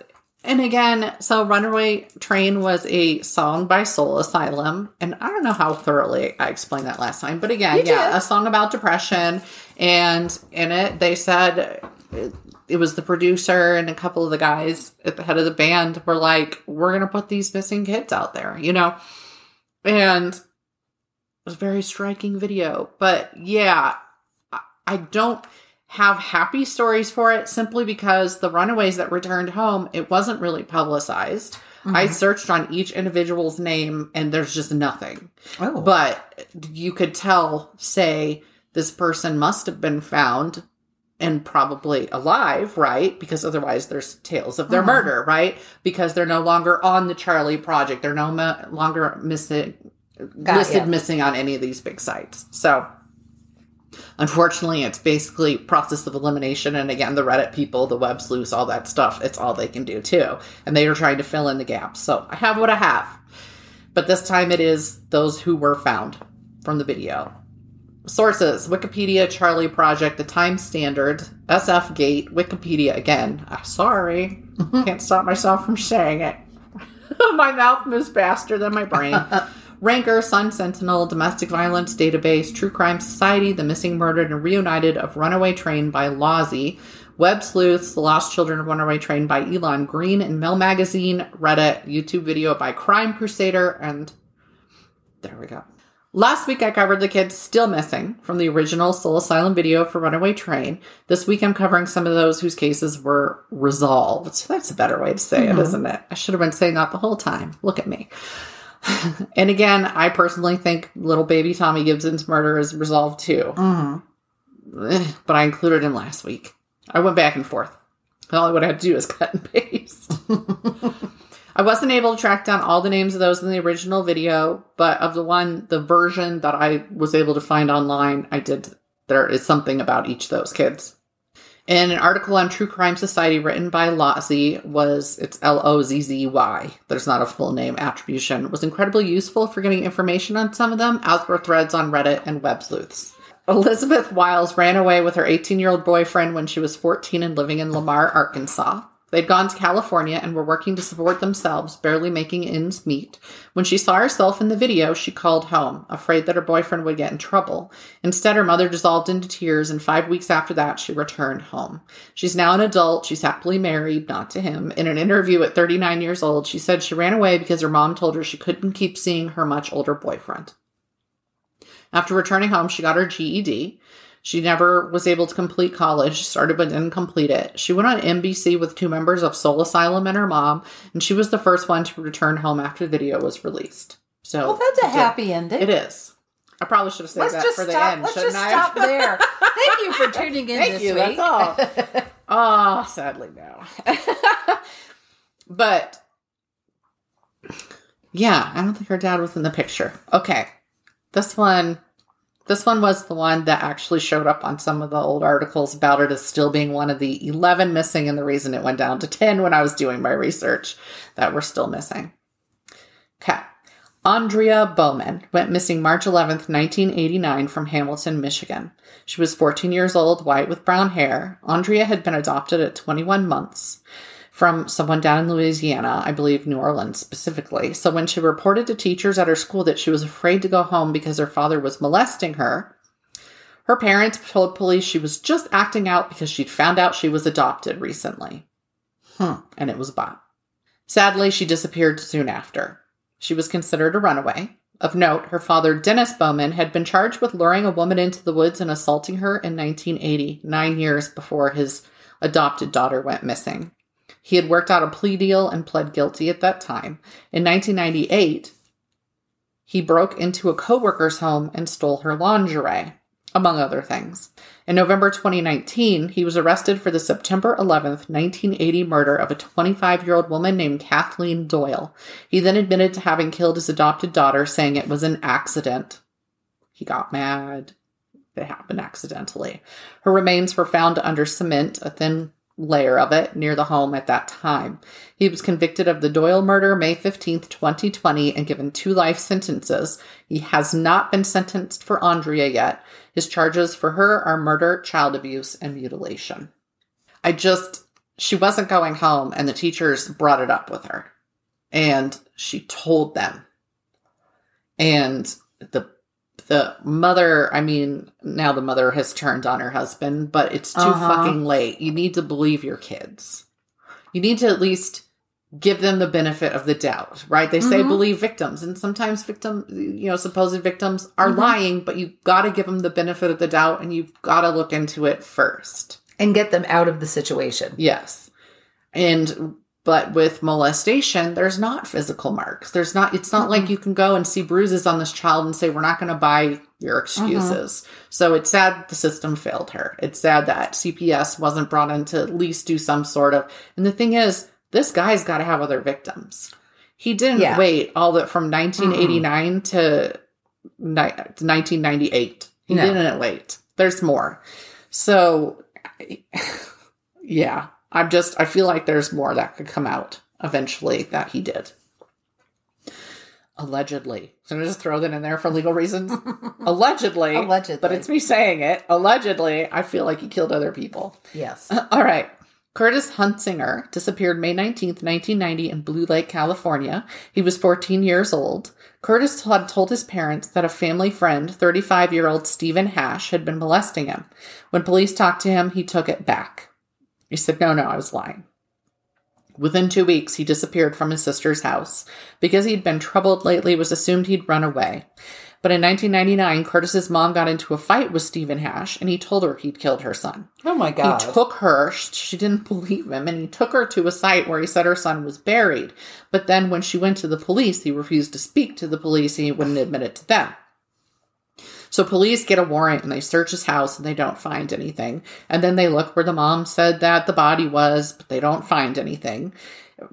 and again, so Runaway Train was a song by Soul Asylum. And I don't know how thoroughly I explained that last time, but again, yeah, a song about depression. And in it, they said it, was the producer and a couple of the guys at the head of the band were like, we're going to put these missing kids out there, you know? And it was a very striking video. But yeah, I- I don't have happy stories for it simply because the runaways that returned home, it wasn't really publicized. I mm-hmm. searched on each individual's name and there's just nothing. oh, But you could tell, say, this person must have been found and probably alive, right? Because otherwise there's tales of their uh-huh. murder, right? Because they're no longer on the Charlie Project. They're no mo- longer missing, Got listed ya. missing on any of these big sites. So unfortunately, it's basically process of elimination. And again, the Reddit people, the web sleuths, all that stuff, it's all they can do too. And they are trying to fill in the gaps. So I have what I have. But this time it is those who were found from the video. Sources Wikipedia, Charlie Project, The Time Standard, SF Gate, Wikipedia again. Ah, sorry. Can't stop myself from saying it. (laughs) my mouth moves faster than my brain. (laughs) Ranker, Sun Sentinel, Domestic Violence Database, True Crime Society, The Missing, Murdered, and Reunited of Runaway Train by Lozzy, Web Sleuths, The Lost Children of Runaway Train by Elon Green, and MEL Magazine, Reddit, YouTube video by Crime Crusader, and there we go. Last week I covered the kids still missing from the original Soul Asylum video for Runaway Train. This week I'm covering some of those whose cases were resolved. That's a better way to say it, isn't it? I should have been saying that the whole time. Look at me. (laughs) and again, I personally think little baby Tommy Gibson's murder is resolved too. Eh, (sighs) But I included him last week. I went back and forth. All I would have to do is cut and paste. (laughs) I wasn't able to track down all the names of those in the original video, but of the one, the version that I was able to find online, I did. There is something about each of those kids. And an article on True Crime Society written by Lozzy was it's L O Z Z Y. There's not a full name attribution. Was incredibly useful for getting information on some of them, as were threads on Reddit and web sleuths. Elizabeth Wiles ran away with her 18 year old boyfriend when she was 14 and living in Lamar, Arkansas. They'd gone to California and were working to support themselves, barely making ends meet. When she saw herself in the video, she called home, afraid that her boyfriend would get in trouble. Instead, her mother dissolved into tears, and five weeks after that, she returned home. She's now an adult. She's happily married, not to him. In an interview at 39 years old, she said she ran away because her mom told her she couldn't keep seeing her much older boyfriend. After returning home, she got her GED. She never was able to complete college, started but didn't complete it. She went on NBC with two members of Soul Asylum and her mom, and she was the first one to return home after the video was released. So Well, that's a happy ending. It is. I probably should have said Let's that for the stop. end, Let's shouldn't just I? stop (laughs) there. Thank you for tuning in Thank you. week. That's all. oh, (laughs) sadly no. (laughs) but yeah, I don't think her dad was in the picture. Okay, this one, this one was the one that actually showed up on some of the old articles about it as still being one of the eleven missing, and the reason it went down to ten when I was doing my research that were still missing. Okay. Andrea Bowman went missing March 11th, 1989 from Hamilton, Michigan. She was 14 years old, white with brown hair. Andrea had been adopted at 21 months from someone down in Louisiana, I believe New Orleans specifically. So when she reported to teachers at her school that she was afraid to go home because her father was molesting her, her parents told police she was just acting out because she'd found out she was adopted recently. Hmm, and it was a bot. Sadly, she disappeared soon after. She was considered a runaway. Of note, her father, Dennis Bowman, had been charged with luring a woman into the woods and assaulting her in 1980, nine years before his adopted daughter went missing. He had worked out a plea deal and pled guilty at that time. In 1998, he broke into a coworker's home and stole her lingerie, among other things. In November 2019, he was arrested for the September 11th, 1980 murder of a 25 year old woman named Kathleen Doyle. He then admitted to having killed his adopted daughter, saying it was an accident. He got mad. It happened accidentally. Her remains were found under cement, a thin layer of it, near the home at that time. He was convicted of the Doyle murder May 15th, 2020, and given two life sentences. He has not been sentenced for Andrea yet. His charges for her are murder, child abuse, and mutilation. I just, she wasn't going home, and the teachers brought it up with her. And she told them. And the the mother, I mean, now the mother has turned on her husband, but it's too Uh-huh. fucking late. You need to believe your kids. You need to at least give them the benefit of the doubt, right? They say Mhm. believe victims, and sometimes victim, you know, supposed victims are Mhm. lying, but you got to give them the benefit of the doubt, and you've got to look into it first. and get them out of the situation. Yes. And but with molestation, there's not physical marks. There's not it's not like you can go and see bruises on this child and say we're not going to buy your excuses. Mm-hmm. So it's sad the system failed her. It's sad that CPS wasn't brought in to at least do some sort of And the thing is, this guy's got to have other victims. He didn't Yeah. wait all that from 1989 to ni- 1998. He No. didn't wait. There's more. So (sighs) yeah, I'm just I feel like there's more that could come out eventually that he did. Allegedly. So I'm just throw that in there for legal reasons. Allegedly. (laughs) Allegedly. But it's me saying it. Allegedly, I feel like he killed other people. Yes. (laughs) All right. Curtis Huntzinger disappeared May 19th, 1990 in Blue Lake, California. He was 14 years old. Curtis had told his parents that a family friend, 35 year old Stephen Hash, had been molesting him. When police talked to him, he took it back. He said, No, no, I was lying. Within two weeks, he disappeared from his sister's house. Because he'd been troubled lately, it was assumed he'd run away. But in 1999, Curtis's mom got into a fight with Stephen Hash, and he told her he'd killed her son. Oh my god. He took her, she didn't believe him, and he took her to a site where he said her son was buried. But then when she went to the police, he refused to speak to the police and he wouldn't admit it to them. So police get a warrant and they search his house and they don't find anything. And then they look where the mom said that the body was, but they don't find anything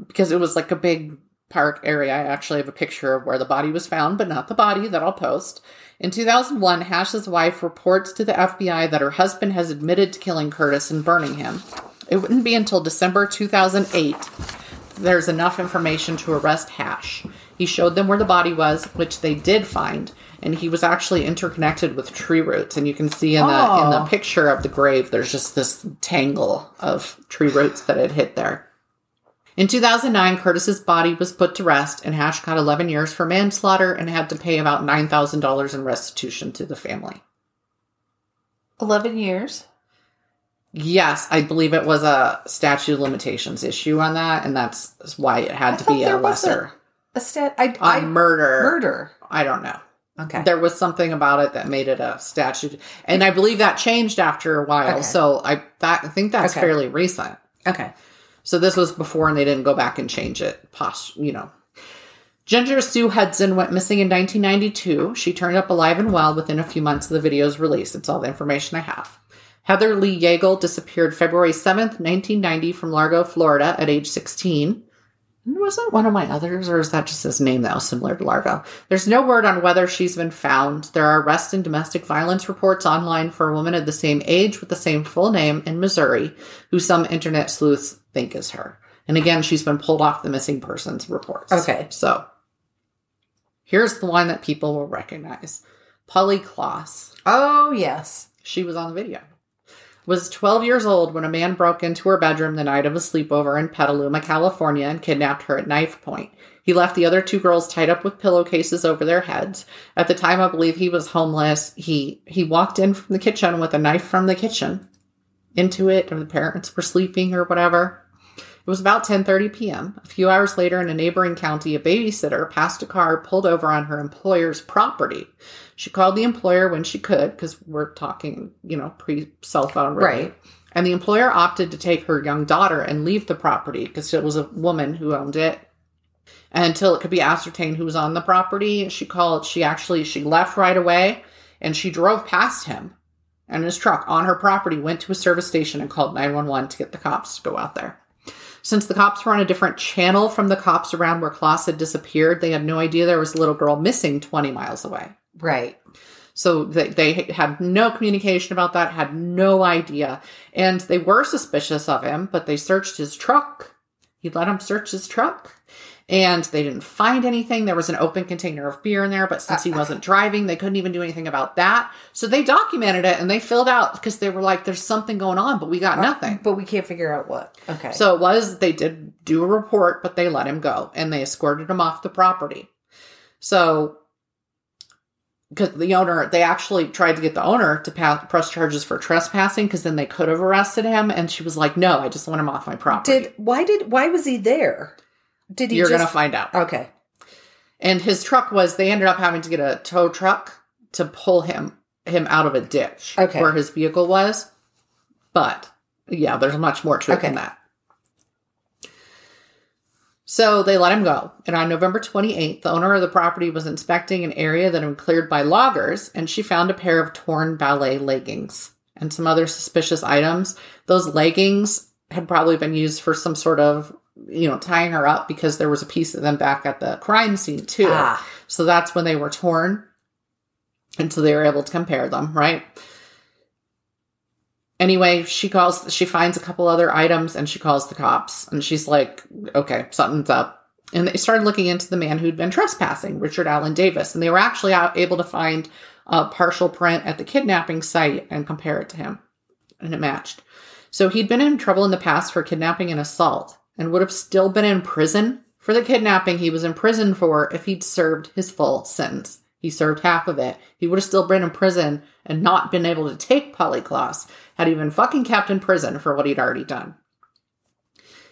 because it was like a big Park area. I actually have a picture of where the body was found, but not the body that I'll post. In 2001, Hash's wife reports to the FBI that her husband has admitted to killing Curtis and burning him. It wouldn't be until December 2008 there's enough information to arrest Hash. He showed them where the body was, which they did find, and he was actually interconnected with tree roots. And you can see in the in the Oh. picture of the grave, there's just this tangle of tree roots that had hit there. In 2009, Curtis's body was put to rest, and Hash got 11 years for manslaughter and had to pay about $9,000 in restitution to the family. 11 years. Yes, I believe it was a statute of limitations issue on that, and that's why it had I to be a was a- lesser. A stat. I, On I murder. murder. I don't know. Okay. There was something about it that made it a statute, and I believe that changed after a while. Okay. So I that I think that's Okay. fairly recent. okay. So this was before, and they didn't go back and change it. Post, you know. Ginger Sue Hudson went missing in 1992. She turned up alive and well within a few months of the video's release. It's all the information I have. Heather Lee Yeagle disappeared February 7th, 1990, from Largo, Florida, at age 16. Was that one of my others, or is that just his name that was similar to Largo? There's no word on whether she's been found. There are arrest and domestic violence reports online for a woman of the same age with the same full name in Missouri, who some internet sleuths think is her. And again, she's been pulled off the missing persons reports. Okay. So here's the one that people will recognize Polly Klaas. Oh, yes. She was on the video. Was 12 years old when a man broke into her bedroom the night of a sleepover in Petaluma, California, and kidnapped her at knife point. He left the other two girls tied up with pillowcases over their heads. At the time, I believe he was homeless. He he walked in from the kitchen with a knife from the kitchen into it, and the parents were sleeping or whatever. It was about 10:30 p.m. A few hours later in a neighboring county, a babysitter passed a car pulled over on her employer's property. She called the employer when she could because we're talking, you know, pre-cell phone really. Right. And the employer opted to take her young daughter and leave the property because it was a woman who owned it. And until it could be ascertained who was on the property, she called, she actually she left right away and she drove past him and his truck on her property, went to a service station and called 911 to get the cops to go out there. Since the cops were on a different channel from the cops around where Klaas had disappeared, they had no idea there was a little girl missing 20 miles away. Right. So they, they had no communication about that, had no idea. And they were suspicious of him, but they searched his truck. He let them search his truck. And they didn't find anything. There was an open container of beer in there, but since he uh, wasn't driving, they couldn't even do anything about that. So they documented it and they filled out because they were like, there's something going on, but we got uh, nothing. But we can't figure out what. Okay. So it was, they did do a report, but they let him go and they escorted him off the property. So, because the owner, they actually tried to get the owner to pa- press charges for trespassing because then they could have arrested him. And she was like, no, I just want him off my property. did why did why was he there? Did he You're just going to find out. Okay. And his truck was, they ended up having to get a tow truck to pull him him out of a ditch Okay. where his vehicle was. But yeah, there's much more to it Okay. than that. So they let him go. And on November 28th, the owner of the property was inspecting an area that had been cleared by loggers, and she found a pair of torn ballet leggings and some other suspicious items. Those leggings had probably been used for some sort of, you know, tying her up because there was a piece of them back at the crime scene, too. Ah. So that's when they were torn. And so they were able to compare them, right? Anyway, she calls, she finds a couple other items and she calls the cops. And she's like, okay, something's up. And they started looking into the man who'd been trespassing, Richard Allen Davis. And they were actually able to find a partial print at the kidnapping site and compare it to him. And it matched. So he'd been in trouble in the past for kidnapping and assault and would have still been in prison for the kidnapping he was in prison for if he'd served his full sentence. He served half of it. He would have still been in prison and not been able to take Polly Klaas had he been fucking kept in prison for what he'd already done.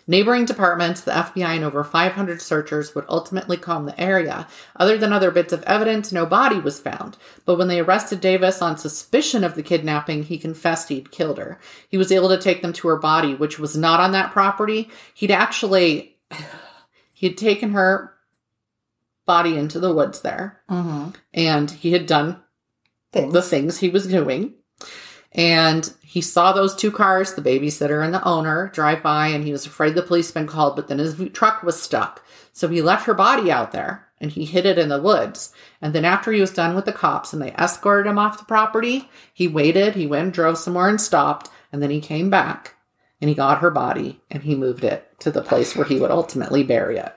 Neighboring departments, the FBI, and over 500 searchers would ultimately comb the area. Other than other bits of evidence, no body was found. But when they arrested Davis on suspicion of the kidnapping, he confessed he'd killed her. He was able to take them to her body, which was not on that property. He'd actually, (sighs) he'd taken her body into the woods there, Mm-hmm. and he had done Things. the things he was doing. And he saw those two cars, the babysitter and the owner, drive by, and he was afraid the police had been called, but then his truck was stuck. So he left her body out there and he hid it in the woods. And then after he was done with the cops and they escorted him off the property, he waited, he went, and drove somewhere and stopped, and then he came back and he got her body and he moved it to the place where he would ultimately bury it.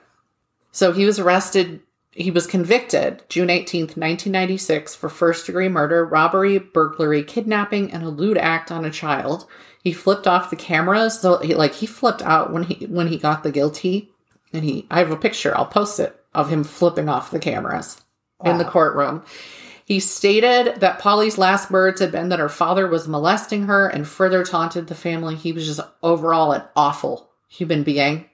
So he was arrested. He was convicted June 18th, 1996 for first degree murder, robbery, burglary, kidnapping, and a lewd act on a child. He flipped off the cameras. So he, like he flipped out when he when he got the guilty. And he I have a picture, I'll post it, of him flipping off the cameras in the courtroom. He stated that Polly's last words had been that her father was molesting her and further taunted the family. He was just overall an awful human being.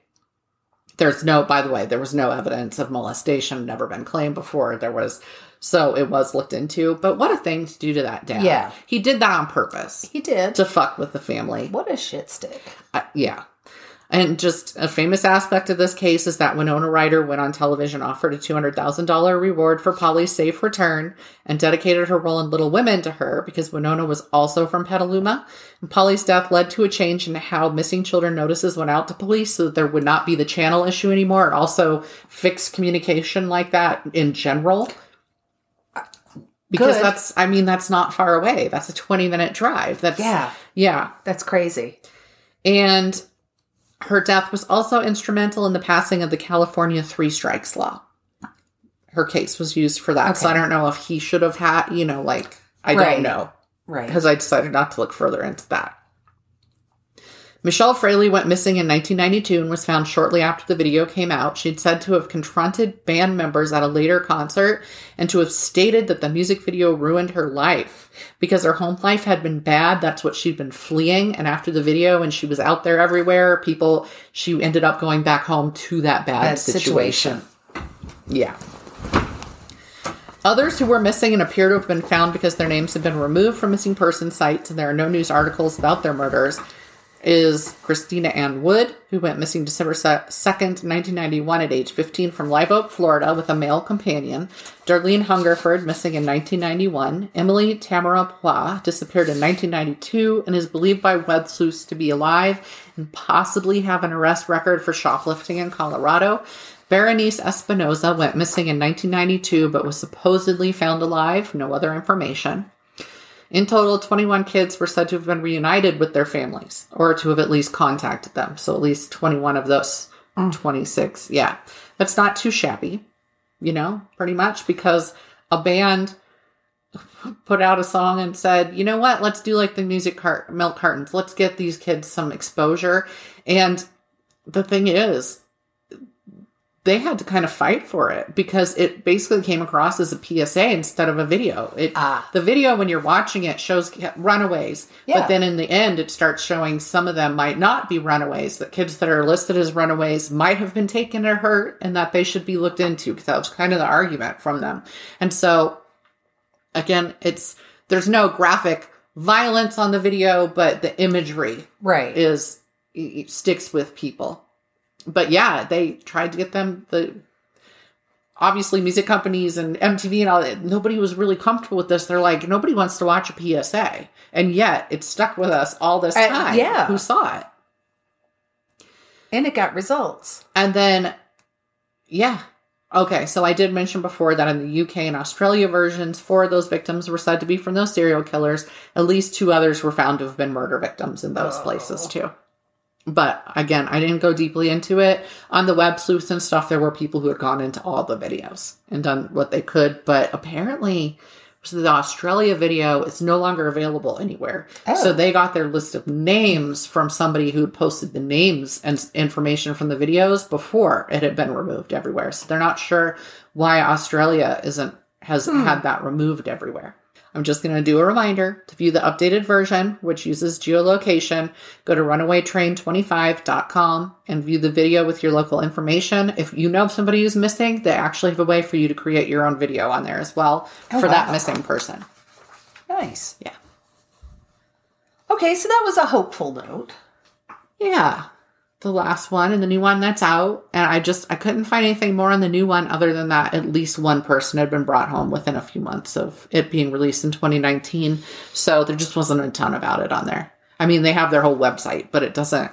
There's no, by the way, there was no evidence of molestation, never been claimed before. There was, so it was looked into. But what a thing to do to that dad. Yeah. He did that on purpose He did. to fuck with the family. What a shit stick. Uh, yeah. And just a famous aspect of this case is that Winona Ryder went on television, offered a $200,000 reward for Polly's safe return, and dedicated her role in Little Women to her because Winona was also from Petaluma. And Polly's death led to a change in how missing children notices went out to police so that there would not be the channel issue anymore. It also fixed communication like that in general. Because Good. that's, I mean, that's not far away. That's a 20 minute drive. That's, Yeah. Yeah. That's crazy. And her death was also instrumental in the passing of the California three strikes law. Her case was used for that. So I don't know if he should have had, you know, like, I Right. don't know Right. because I decided not to look further into that. Michelle Fraley went missing in 1992 and was found shortly after the video came out. She'd said to have confronted band members at a later concert and to have stated that the music video ruined her life because her home life had been bad. That's what she'd been fleeing. And after the video, and she was out there everywhere, people, she ended up going back home to that bad, Bad situation. Yeah. Others who were missing and appear to have been found because their names have been removed from missing person sites and there are no news articles about their murders is Christina Ann Wood, who went missing December 2nd, 1991 at age 15 from Live Oak, Florida with a male companion. Darlene Hungerford, missing in 1991. Emily Tamara Pla disappeared in 1992 and is believed by web sleuths to be alive and possibly have an arrest record for shoplifting in Colorado. Berenice Espinoza went missing in 1992 but was supposedly found alive. No other information. In total, 21 kids were said to have been reunited with their families or to have at least contacted them. So at least 21 of those mm. 26. Yeah. That's not too shabby, you know, pretty much because a band put out a song and said, you know what, let's do like the music cart milk cartons. Let's get these kids some exposure. And the thing is, they had to kind of fight for it because it basically came across as a PSA instead of a video. It Ah. the video when you're watching it shows runaways, Yeah. but then in the end it starts showing some of them might not be runaways. That kids that are listed as runaways might have been taken or hurt, and that they should be looked into because that was kind of the argument from them. And so again, it's there's no graphic violence on the video, but the imagery Right. is sticks with people. But yeah, they tried to get them the obviously music companies and MTV and all that. Nobody was really comfortable with this. They're like, nobody wants to watch a PSA, and yet it stuck with us all this Uh, time. yeah. who saw it? and it got results. And then, yeah. Okay, so I did mention before that in the UK and Australia versions, four of those victims were said to be from those serial killers. At least two others were found to have been murder victims in those places too. But again, I didn't go deeply into it. On the web sleuths and stuff, there were people who had gone into all the videos and done what they could. But apparently, so the Australia video is no longer available anywhere. Oh. So they got their list of names from somebody who had posted the names and information from the videos before it had been removed everywhere. So they're not sure why Australia isn't has hmm. had that removed everywhere. I'm just going to do a reminder to view the updated version, which uses geolocation. Go to runawaytrain25.com and view the video with your local information. If you know of somebody who's missing, they actually have a way for you to create your own video on there as well Oh, for that missing person. Nice. Yeah. Okay, so that was a hopeful note. Yeah. The last one and the new one that's out. And I just I couldn't find anything more on the new one other than that at least one person had been brought home within a few months of it being released in 2019. So there just wasn't a ton about it on there. I mean, they have their whole website, but it doesn't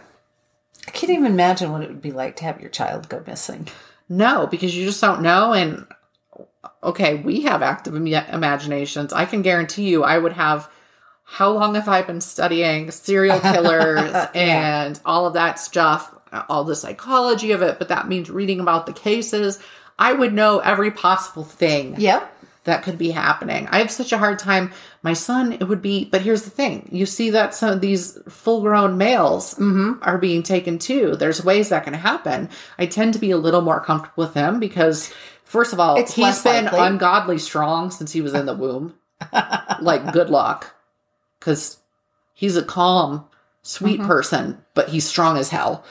I can't even imagine what it would be like to have your child go missing. No, because you just don't know. And okay, we have active imaginations. I can guarantee you, I would have. How long have I been studying serial (laughs) killers and all of that stuff, all the psychology of it? But that means reading about the cases. I would know every possible thing Yep. that could be happening. I have such a hard time. My son, it would be, but here's the thing you see that some of these full grown males Mm-hmm. are being taken too. There's ways that can happen. I tend to be a little more comfortable with him because, first of all, It's he's been ungodly strong since he was in the womb. (laughs) like, good luck. Because he's a calm, sweet Mm-hmm. person, but he's strong as hell.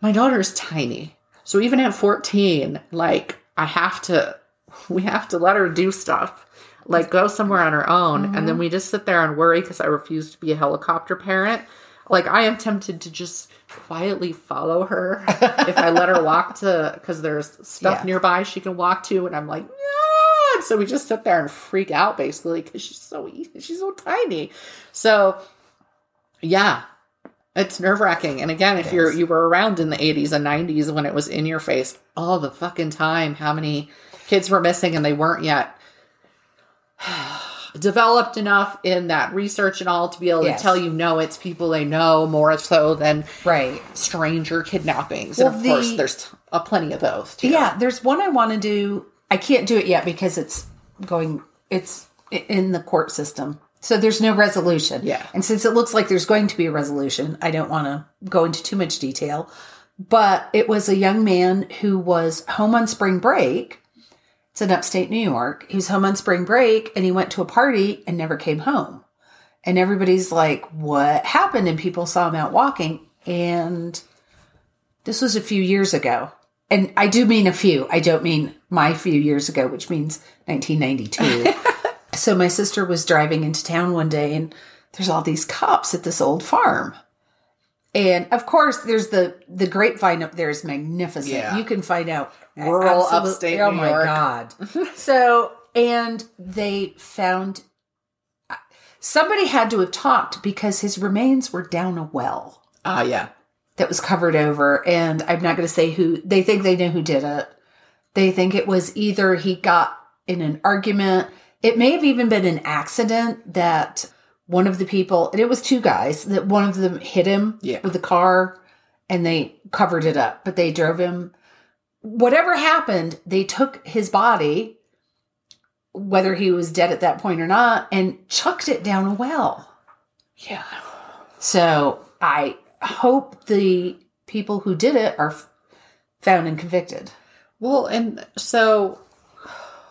My daughter's tiny. So even at 14, like, I have to, (laughs) we have to let her do stuff. Like, go somewhere on her own. And Mm-hmm. then we just sit there and worry because I refuse to be a helicopter parent. Like, I am tempted to just quietly follow her (laughs) if I let her walk to, because there's stuff Yeah. nearby she can walk to. And I'm like, no. (laughs) So we just sit there and freak out basically because she's so she's so tiny. So yeah, it's nerve wracking. And again, if you're you were around in the 80s and 90s when it was in your face all the fucking time, how many kids were missing and they weren't yet (sighs) developed enough in that research and all to be able Yes. to tell you no, it's people they know more so than Right. stranger kidnappings. Well, and of course, there's uh, plenty of those too. Yeah, there's one I want to do. I can't do it yet because it's going. It's in the court system, so there's no resolution. Yeah. and since it looks like there's going to be a resolution, I don't want to go into too much detail. But it was a young man who was home on spring break. It's in upstate New York. He was home on spring break and he went to a party and never came home. And everybody's like, what happened? And people saw him out walking. And this was a few years ago. And I do mean a few. I don't mean my few years ago, which means 1992. (laughs) so my sister was driving into town one day and there's all these cops at this old farm. And of course, there's the the grapevine up there is magnificent. Yeah. You can find out Rural absolute- upstate Oh New my York. god! (laughs) so and they found somebody had to have talked because his remains were down a well Ah, yeah. That was covered over and i'm not going to say who they think they know who did it they think it was either he got in an argument it may have even been an accident that one of the people and it was two guys that one of them hit him Yeah. with a car and they covered it up but they drove him whatever happened they took his body whether he was dead at that point or not and chucked it down a well Yeah. so I hope the people who did it are found and convicted. Well, and so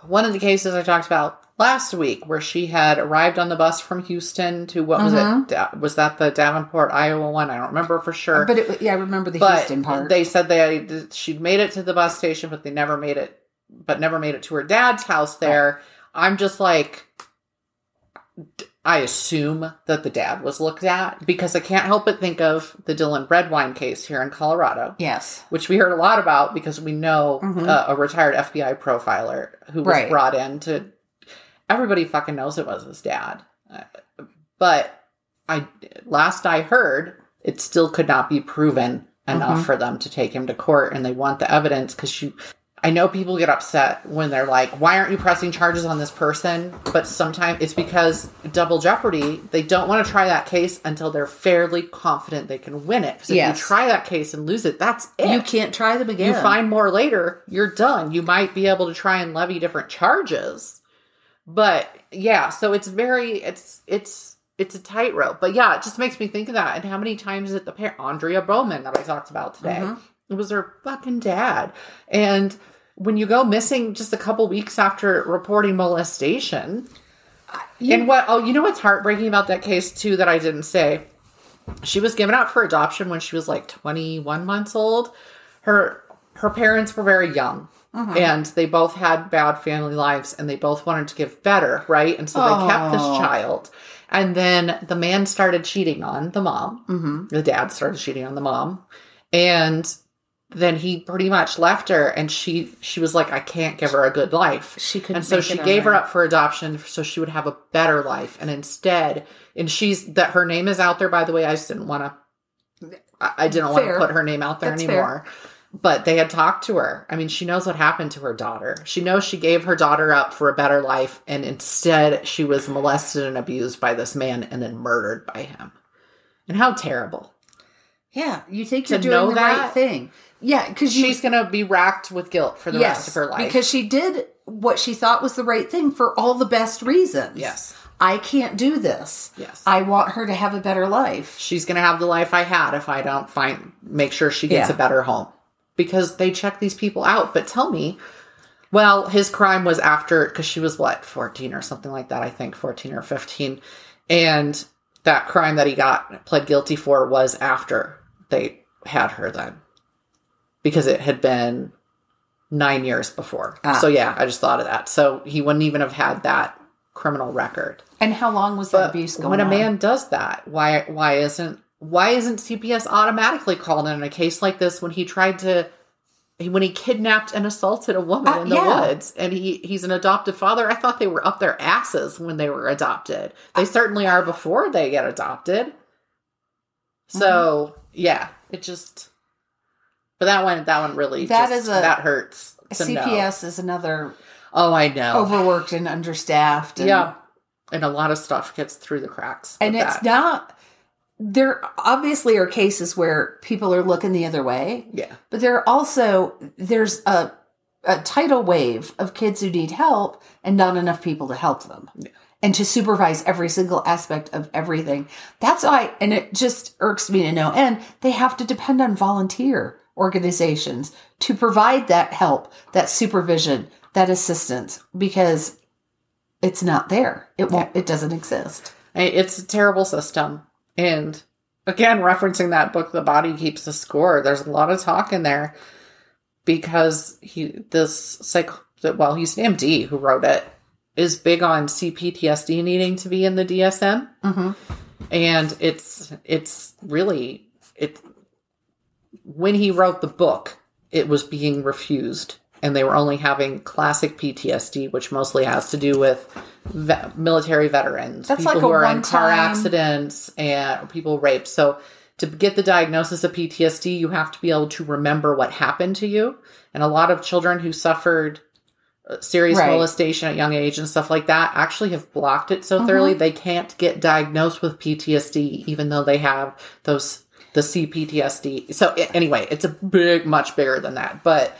one of the cases I talked about last week, where she had arrived on the bus from Houston to what was it? Mm-hmm. Da- Was that the Davenport, Iowa one? I don't remember for sure. But it, yeah, I remember the but Houston part. they said they she'd made it to the bus station, but they never made it, but never made it to her dad's house there. I'm just like, I assume that the dad was looked at because I can't help but think of the Dylan Redwine case here in Colorado yes. which we heard a lot about because we know Mhm. uh, a retired FBI profiler who was Right. brought in to. Everybody fucking knows it was his dad, Uh, but I last I heard, it still could not be proven enough Mhm. for them to take him to court, and they want the evidence because you. I know people get upset when they're like, "Why aren't you pressing charges on this person?" But sometimes it's because double jeopardy. They don't want to try that case until they're fairly confident they can win it. Because if Yes. you try that case and lose it, that's it. You can't try them again. You find more later, you're done. You might be able to try and levy different charges. But yeah, so it's very it's it's it's a tightrope. But yeah, it just makes me think of that. And how many times is it the parent Andrea Bowman that I talked about today? Mhm. It was her fucking dad. And when you go missing just a couple weeks after reporting molestation, and what oh, you know what's heartbreaking about that case too that I didn't say? She was given up for adoption when she was like 21 months old. Her her parents were very young. And they both had bad family lives and they both wanted to give better, right? And so they kept this Oh. child. And then the man started cheating on the mom. Mhm. The dad started cheating on the mom. And then he pretty much left her and she she was like I can't give her a good life. She couldn't And so she gave her up for adoption so she would have a better life and instead and she's that her name is out there by the way I just didn't want to I, didn't want to put her name out there That's anymore. But they had talked to her. I mean, she knows what happened to her daughter. She knows she gave her daughter up for a better life, and instead she was molested and abused by this man and then murdered by him. And how terrible. Yeah, you think To you're doing know the that- right thing. Yeah, because She's going to be racked with guilt for the rest of her life. because she did what she thought was the right thing for all the best reasons. Yes. I can't do this. Yes. I want her to have a better life. she's going to have the life I had if I don't find make sure she gets Yeah. a better home because they check these people out. But tell me, well, his crime was after because she was what fourteen or something like that. I think fourteen or fifteen, and that crime that he got pled guilty for was after they had her then because it had been nine years before. Ah. So yeah, I just thought of that. So he wouldn't even have had that criminal record. And how long was that abuse going when a on? man does that, why why isn't why isn't CPS automatically called in a case like this when he tried to when he kidnapped and assaulted a woman Uh, in the yeah. woods and he he's an adoptive father? I thought they were up their asses when they were adopted. They certainly are before they get adopted. So Mm-hmm. yeah, it just but that one that one really That just, is a- that hurts. to know. CPS is another Oh, I know. overworked and understaffed. And, yeah. And a lot of stuff gets through the cracks. And it's that. not, there obviously are cases where people are looking the other way, Yeah. but there are also, there's a, a tidal wave of kids who need help and not enough people to help them. And to supervise every single aspect of everything. That's why, and it just irks me to no end, they have to depend on volunteer organizations to provide that help, that supervision, that assistance, because it's not there. It won't, it doesn't exist. It's a terrible system. And again, referencing that book, The Body Keeps the Score, there's a lot of talk in there because he, this psych, well, he's an MD who wrote it, is big on CPTSD needing to be in the DSM. Mhm. And it's, it's really, it, when he wrote the book, it was being refused. And they were only having classic PTSD, which mostly has to do with ve- military veterans, That's people like who are in car accidents and people raped. So to get the diagnosis of PTSD, you have to be able to remember what happened to you. And a lot of children who suffered uh, serious Right. molestation at young age and stuff like that actually have blocked it so thoroughly they can't get diagnosed with PTSD, even though they have those the CPTSD. So anyway, it's a big, much bigger than that, but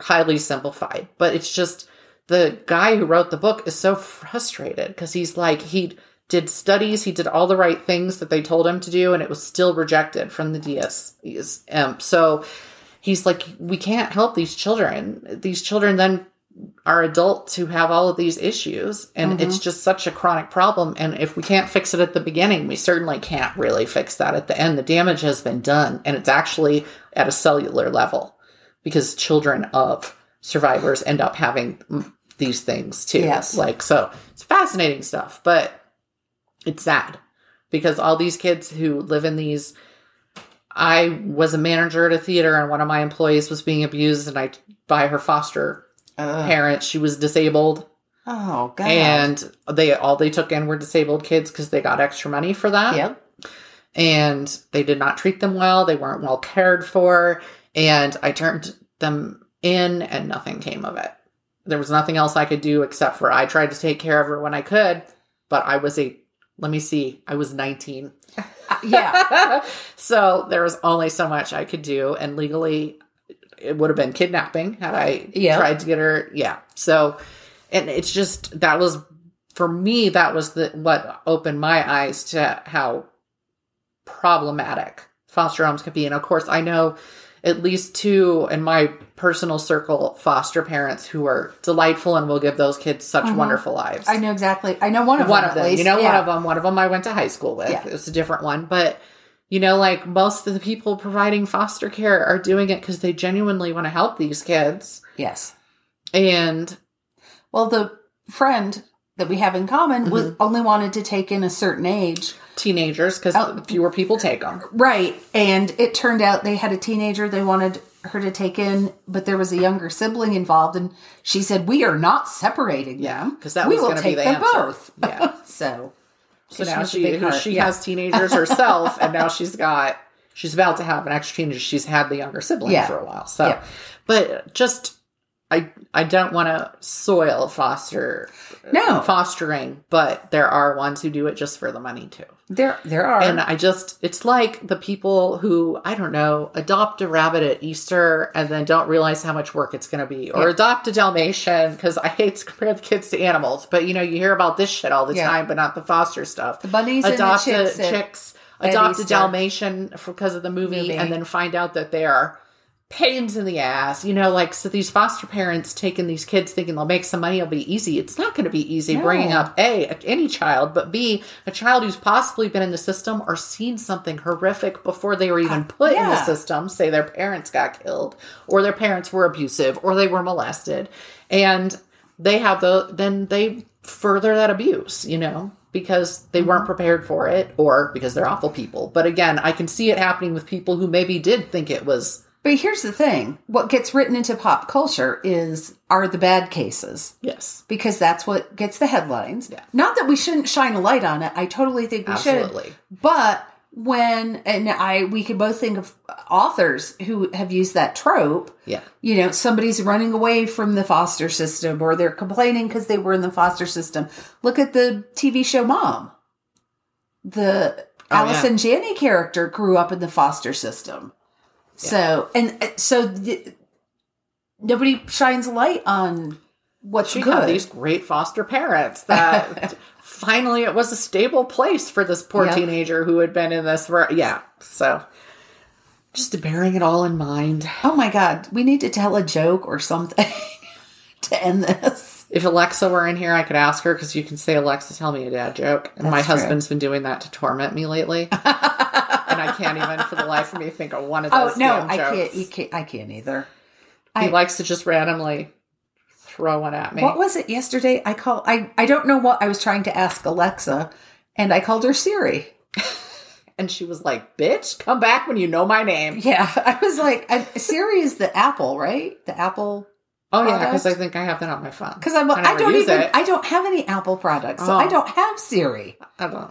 highly simplified. But it's just the guy who wrote the book is so frustrated because he's like he did studies, he did all the right things that they told him to do, and it was still rejected from the DSM. So he's like, we can't help these children. These children then are adults who have all of these issues and it's mm-hmm. just such a chronic problem and if we can't fix it at the beginning we certainly can't really fix that at the end. The damage has been done and it's actually at a cellular level because children of survivors end up having these things too. Yes. like so it's fascinating stuff but it's sad because all these kids who live in these I was a manager at a theater and one of my employees was being abused and I by her foster Ugh. parents. She was disabled Oh God. and they all they took in were disabled kids because they got extra money for that. yep. And they did not treat them well. They weren't well cared for. And I turned them in and nothing came of it. There was nothing else I could do except for I tried to take care of her when I could, but I was a let me see, I was 19. Uh, (laughs) yeah. (laughs) so there was only so much I could do, and legally, it would have been kidnapping had I Yeah. tried to get her. Yeah. So, and it's just that was for me. That was the what opened my eyes to how problematic foster homes can be. And of course, I know at least two in my personal circle foster parents who are delightful and will give those kids such uh-huh. wonderful lives I know exactly. I know one of one them. of them. You know, Yeah. one of them. One of them I went to high school with. Yeah. It was a different one, but you know, like most of the people providing foster care are doing it because they genuinely want to help these kids. Yes. And Well, the friend that we have in common was mm-hmm. only wanted to take in a certain age. Teenagers, because Oh. fewer people take them. Right. And it turned out they had a teenager they wanted her to take in, but there was a younger sibling involved. And she said, We are not separating Yeah, them 'cause that we will gonna be take the them answer." both. Yeah. (laughs) so, So now she she Yeah. has teenagers herself, and now she's got she's about to have an extra teenager. She's had the younger sibling Yeah. for a while. So, Yeah. but just I I don't want to soil foster No. fostering, but there are ones who do it just for the money too. there there are. And I just, it's like the people who, I don't know, adopt a rabbit at Easter and then don't realize how much work it's going to be, or Yeah. adopt a Dalmatian, because I hate to compare the kids to animals, but you know, you hear about this shit all the Yeah. time, but not the foster stuff. The bunnies and the chicks a, chicks, adopt a Dalmatian because of the movie, Movie. and then find out that they are pains in the ass. You know, like, so these foster parents taking these kids thinking they'll make some money, it'll be easy. It's not going to be easy No. bringing up A, any child, but B, a child who's possibly been in the system or seen something horrific before they were even uh, put in the system. Say their parents got killed, or their parents were abusive, or they were molested. And they have the, then they further that abuse, you know? Because they weren't mm-hmm. prepared for it, or because they're awful people. But again, I can see it happening with people who maybe did think it was but here's the thing what gets written into pop culture is are the bad cases. yes, because that's what gets the headlines. Yeah. Not that we shouldn't shine a light on it. I totally think we should. Absolutely. should. But when and I we could both think of authors who have used that trope. yeah, You know, somebody's running away from the foster system or they're complaining because they were in the foster system. Look at the TV show Mom. The Oh, Allison Janney character grew up in the foster system. So, and uh, so th- nobody shines a light on what's she good. had these great foster parents that (laughs) finally it was a stable place for this poor Yep. teenager who had been in this for yeah so just bearing it all in mind Oh my god, we need to tell a joke or something (laughs) to end this. if alexa were in here i could ask her because you can say alexa tell me a dad joke and my That's true. husband's been doing that to torment me lately (laughs) and i can't even for the life of me think of one of those. Oh those no, damn I jokes. can't, can't. I can't either. he I- likes to just randomly throw one at me What was it yesterday? I call. I I don't know what I was trying to ask Alexa, and I called her Siri. (laughs) and she was like bitch come back when you know my name Yeah, I was like, I, Siri is the Apple, right? The Apple. oh yeah because i think i have that on my phone Because I'm. I, never don't even. it. I don't have any Apple products, so Oh. I don't have Siri. I don't.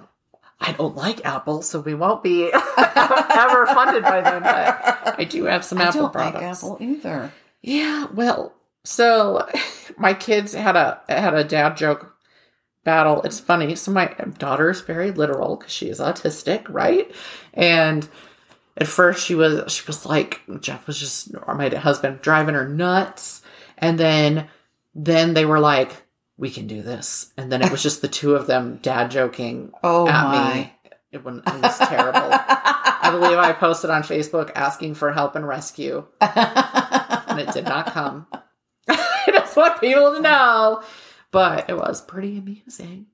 I don't like Apple, so we won't be (laughs) ever funded by them. But I do have some I Apple don't products. like Apple either. Yeah, well, so (laughs) my kids had a had a dad joke battle. It's funny. So my daughter's very literal because she is autistic, right? And at first she was she was like Jeff was just or my husband driving her nuts, and then then they were like, "We can do this," and then it was just the two of them dad joking Oh at my. me. It, it was terrible. I believe I posted on Facebook asking for help and rescue, and it did not come. (laughs) I just want people to know, but it was pretty amusing.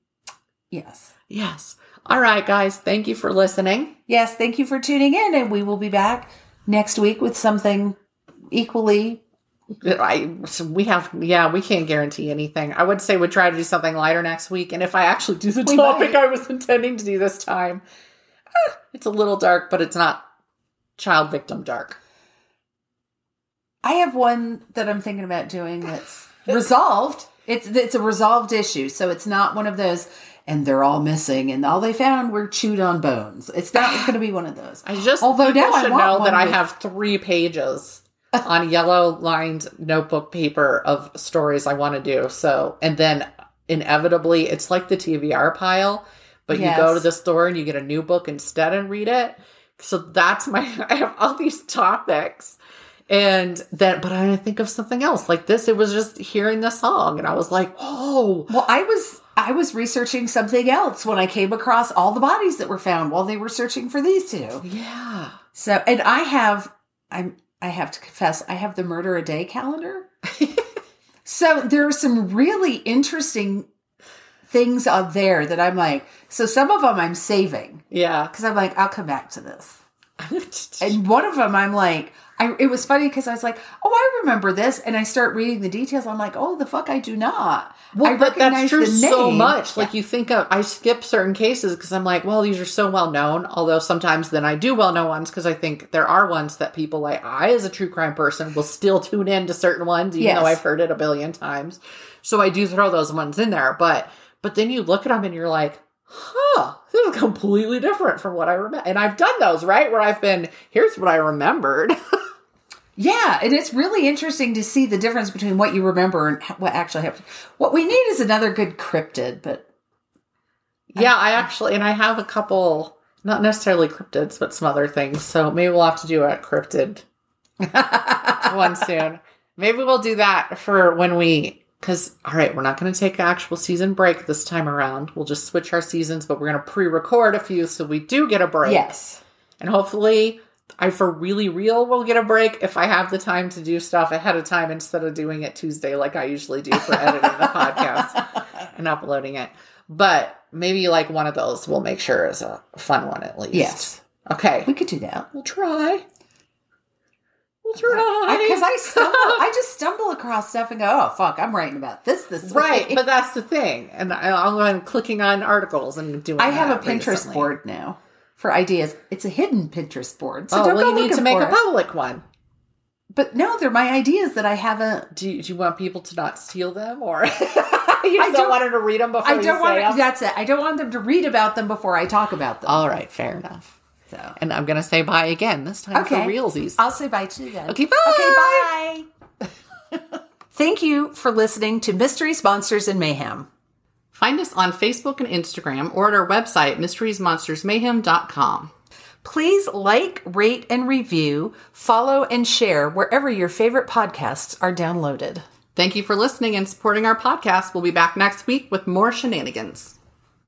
yes. Yes. All right, guys. Thank you for listening. Yes. Thank you for tuning in, and we will be back next week with something equally. I we have yeah we can't guarantee anything. I would say we'd try to do something lighter next week, and if I actually do the We topic might. I was intending to do this time, eh, it's a little dark, but it's not child victim dark. I have one that I'm thinking about doing that's resolved. It's it's a resolved issue, so it's not one of those. And they're all missing, and all they found were chewed on bones. It's not going to be one of those. I just Although now I should know that I have three pages on yellow lined notebook paper of stories I want to do. So, and then inevitably, it's like the TBR pile, but you go to the store and you get a new book instead and read it. So that's my. (laughs) I have all these topics. And then, but I think of something else like this. It was just hearing the song, and I was like, "Oh, Well, I was I was researching something else when I came across all the bodies that were found while they were searching for these two. yeah." So, and I have I'm I have to confess I have the murder a day calendar. (laughs) so there are some really interesting things out there that I'm like. So some of them I'm saving Yeah. because I'm like I'll come back to this. And (laughs) one of them, I'm like, I, it was funny because I was like, oh, I remember this. And I start reading the details. I'm like, oh, the fuck, I do not. I but that's true so much. Like you think of, I skip certain cases because I'm like, well, these are so well known. Although sometimes then I do well known ones because I think there are ones that people like I, as a true crime person, will still tune in to certain ones, even Yes. though I've heard it a billion times. So I do throw those ones in there. But but then you look at them and you're like, huh, this is completely different from what I remember. And I've done those right where I've been. Here's what I remembered. (laughs) Yeah, and it's really interesting to see the difference between what you remember and what actually happened. What we need is another good cryptid, but Yeah, I actually, and I have a couple, not necessarily cryptids, but some other things. So maybe we'll have to do a cryptid (laughs) one soon. Maybe we'll do that for when we, because, all right, we're not going to take an actual season break this time around. We'll just switch our seasons, but we're going to pre record a few so we do get a break. yes. And hopefully, I for really real will get a break if I have the time to do stuff ahead of time instead of doing it Tuesday like I usually do for editing the podcast (laughs) and uploading it. But maybe like one of those we'll make sure is a fun one at least. Yes. Okay. We could do that. We'll try. Try. Because I, stumble, I just stumble across stuff and go, oh, fuck, I'm writing about this this Right, way." but that's the thing. And I- I'll clicking on articles and doing I have a Pinterest recently. board now for ideas. It's a hidden Pinterest board. So Oh, don't well, go you need to make a it. public one. But no, they're my ideas that I haven't. Do you, do you want people to not steal them, or (laughs) you just don't, want them to read them before I you don't say want. them? That's it. I don't want them to read about them before I talk about them. All right, fair enough. So And I'm gonna say bye again this time Okay. for realsies. I'll say bye too then. Okay, bye. Okay, bye. (laughs) Thank you for listening to Mysteries, Monsters, and Mayhem. Find us on Facebook and Instagram or at our website, mysteriesmonstersmayhem.com. Please like, rate, and review, follow, and share wherever your favorite podcasts are downloaded. Thank you for listening and supporting our podcast. We'll be back next week with more shenanigans.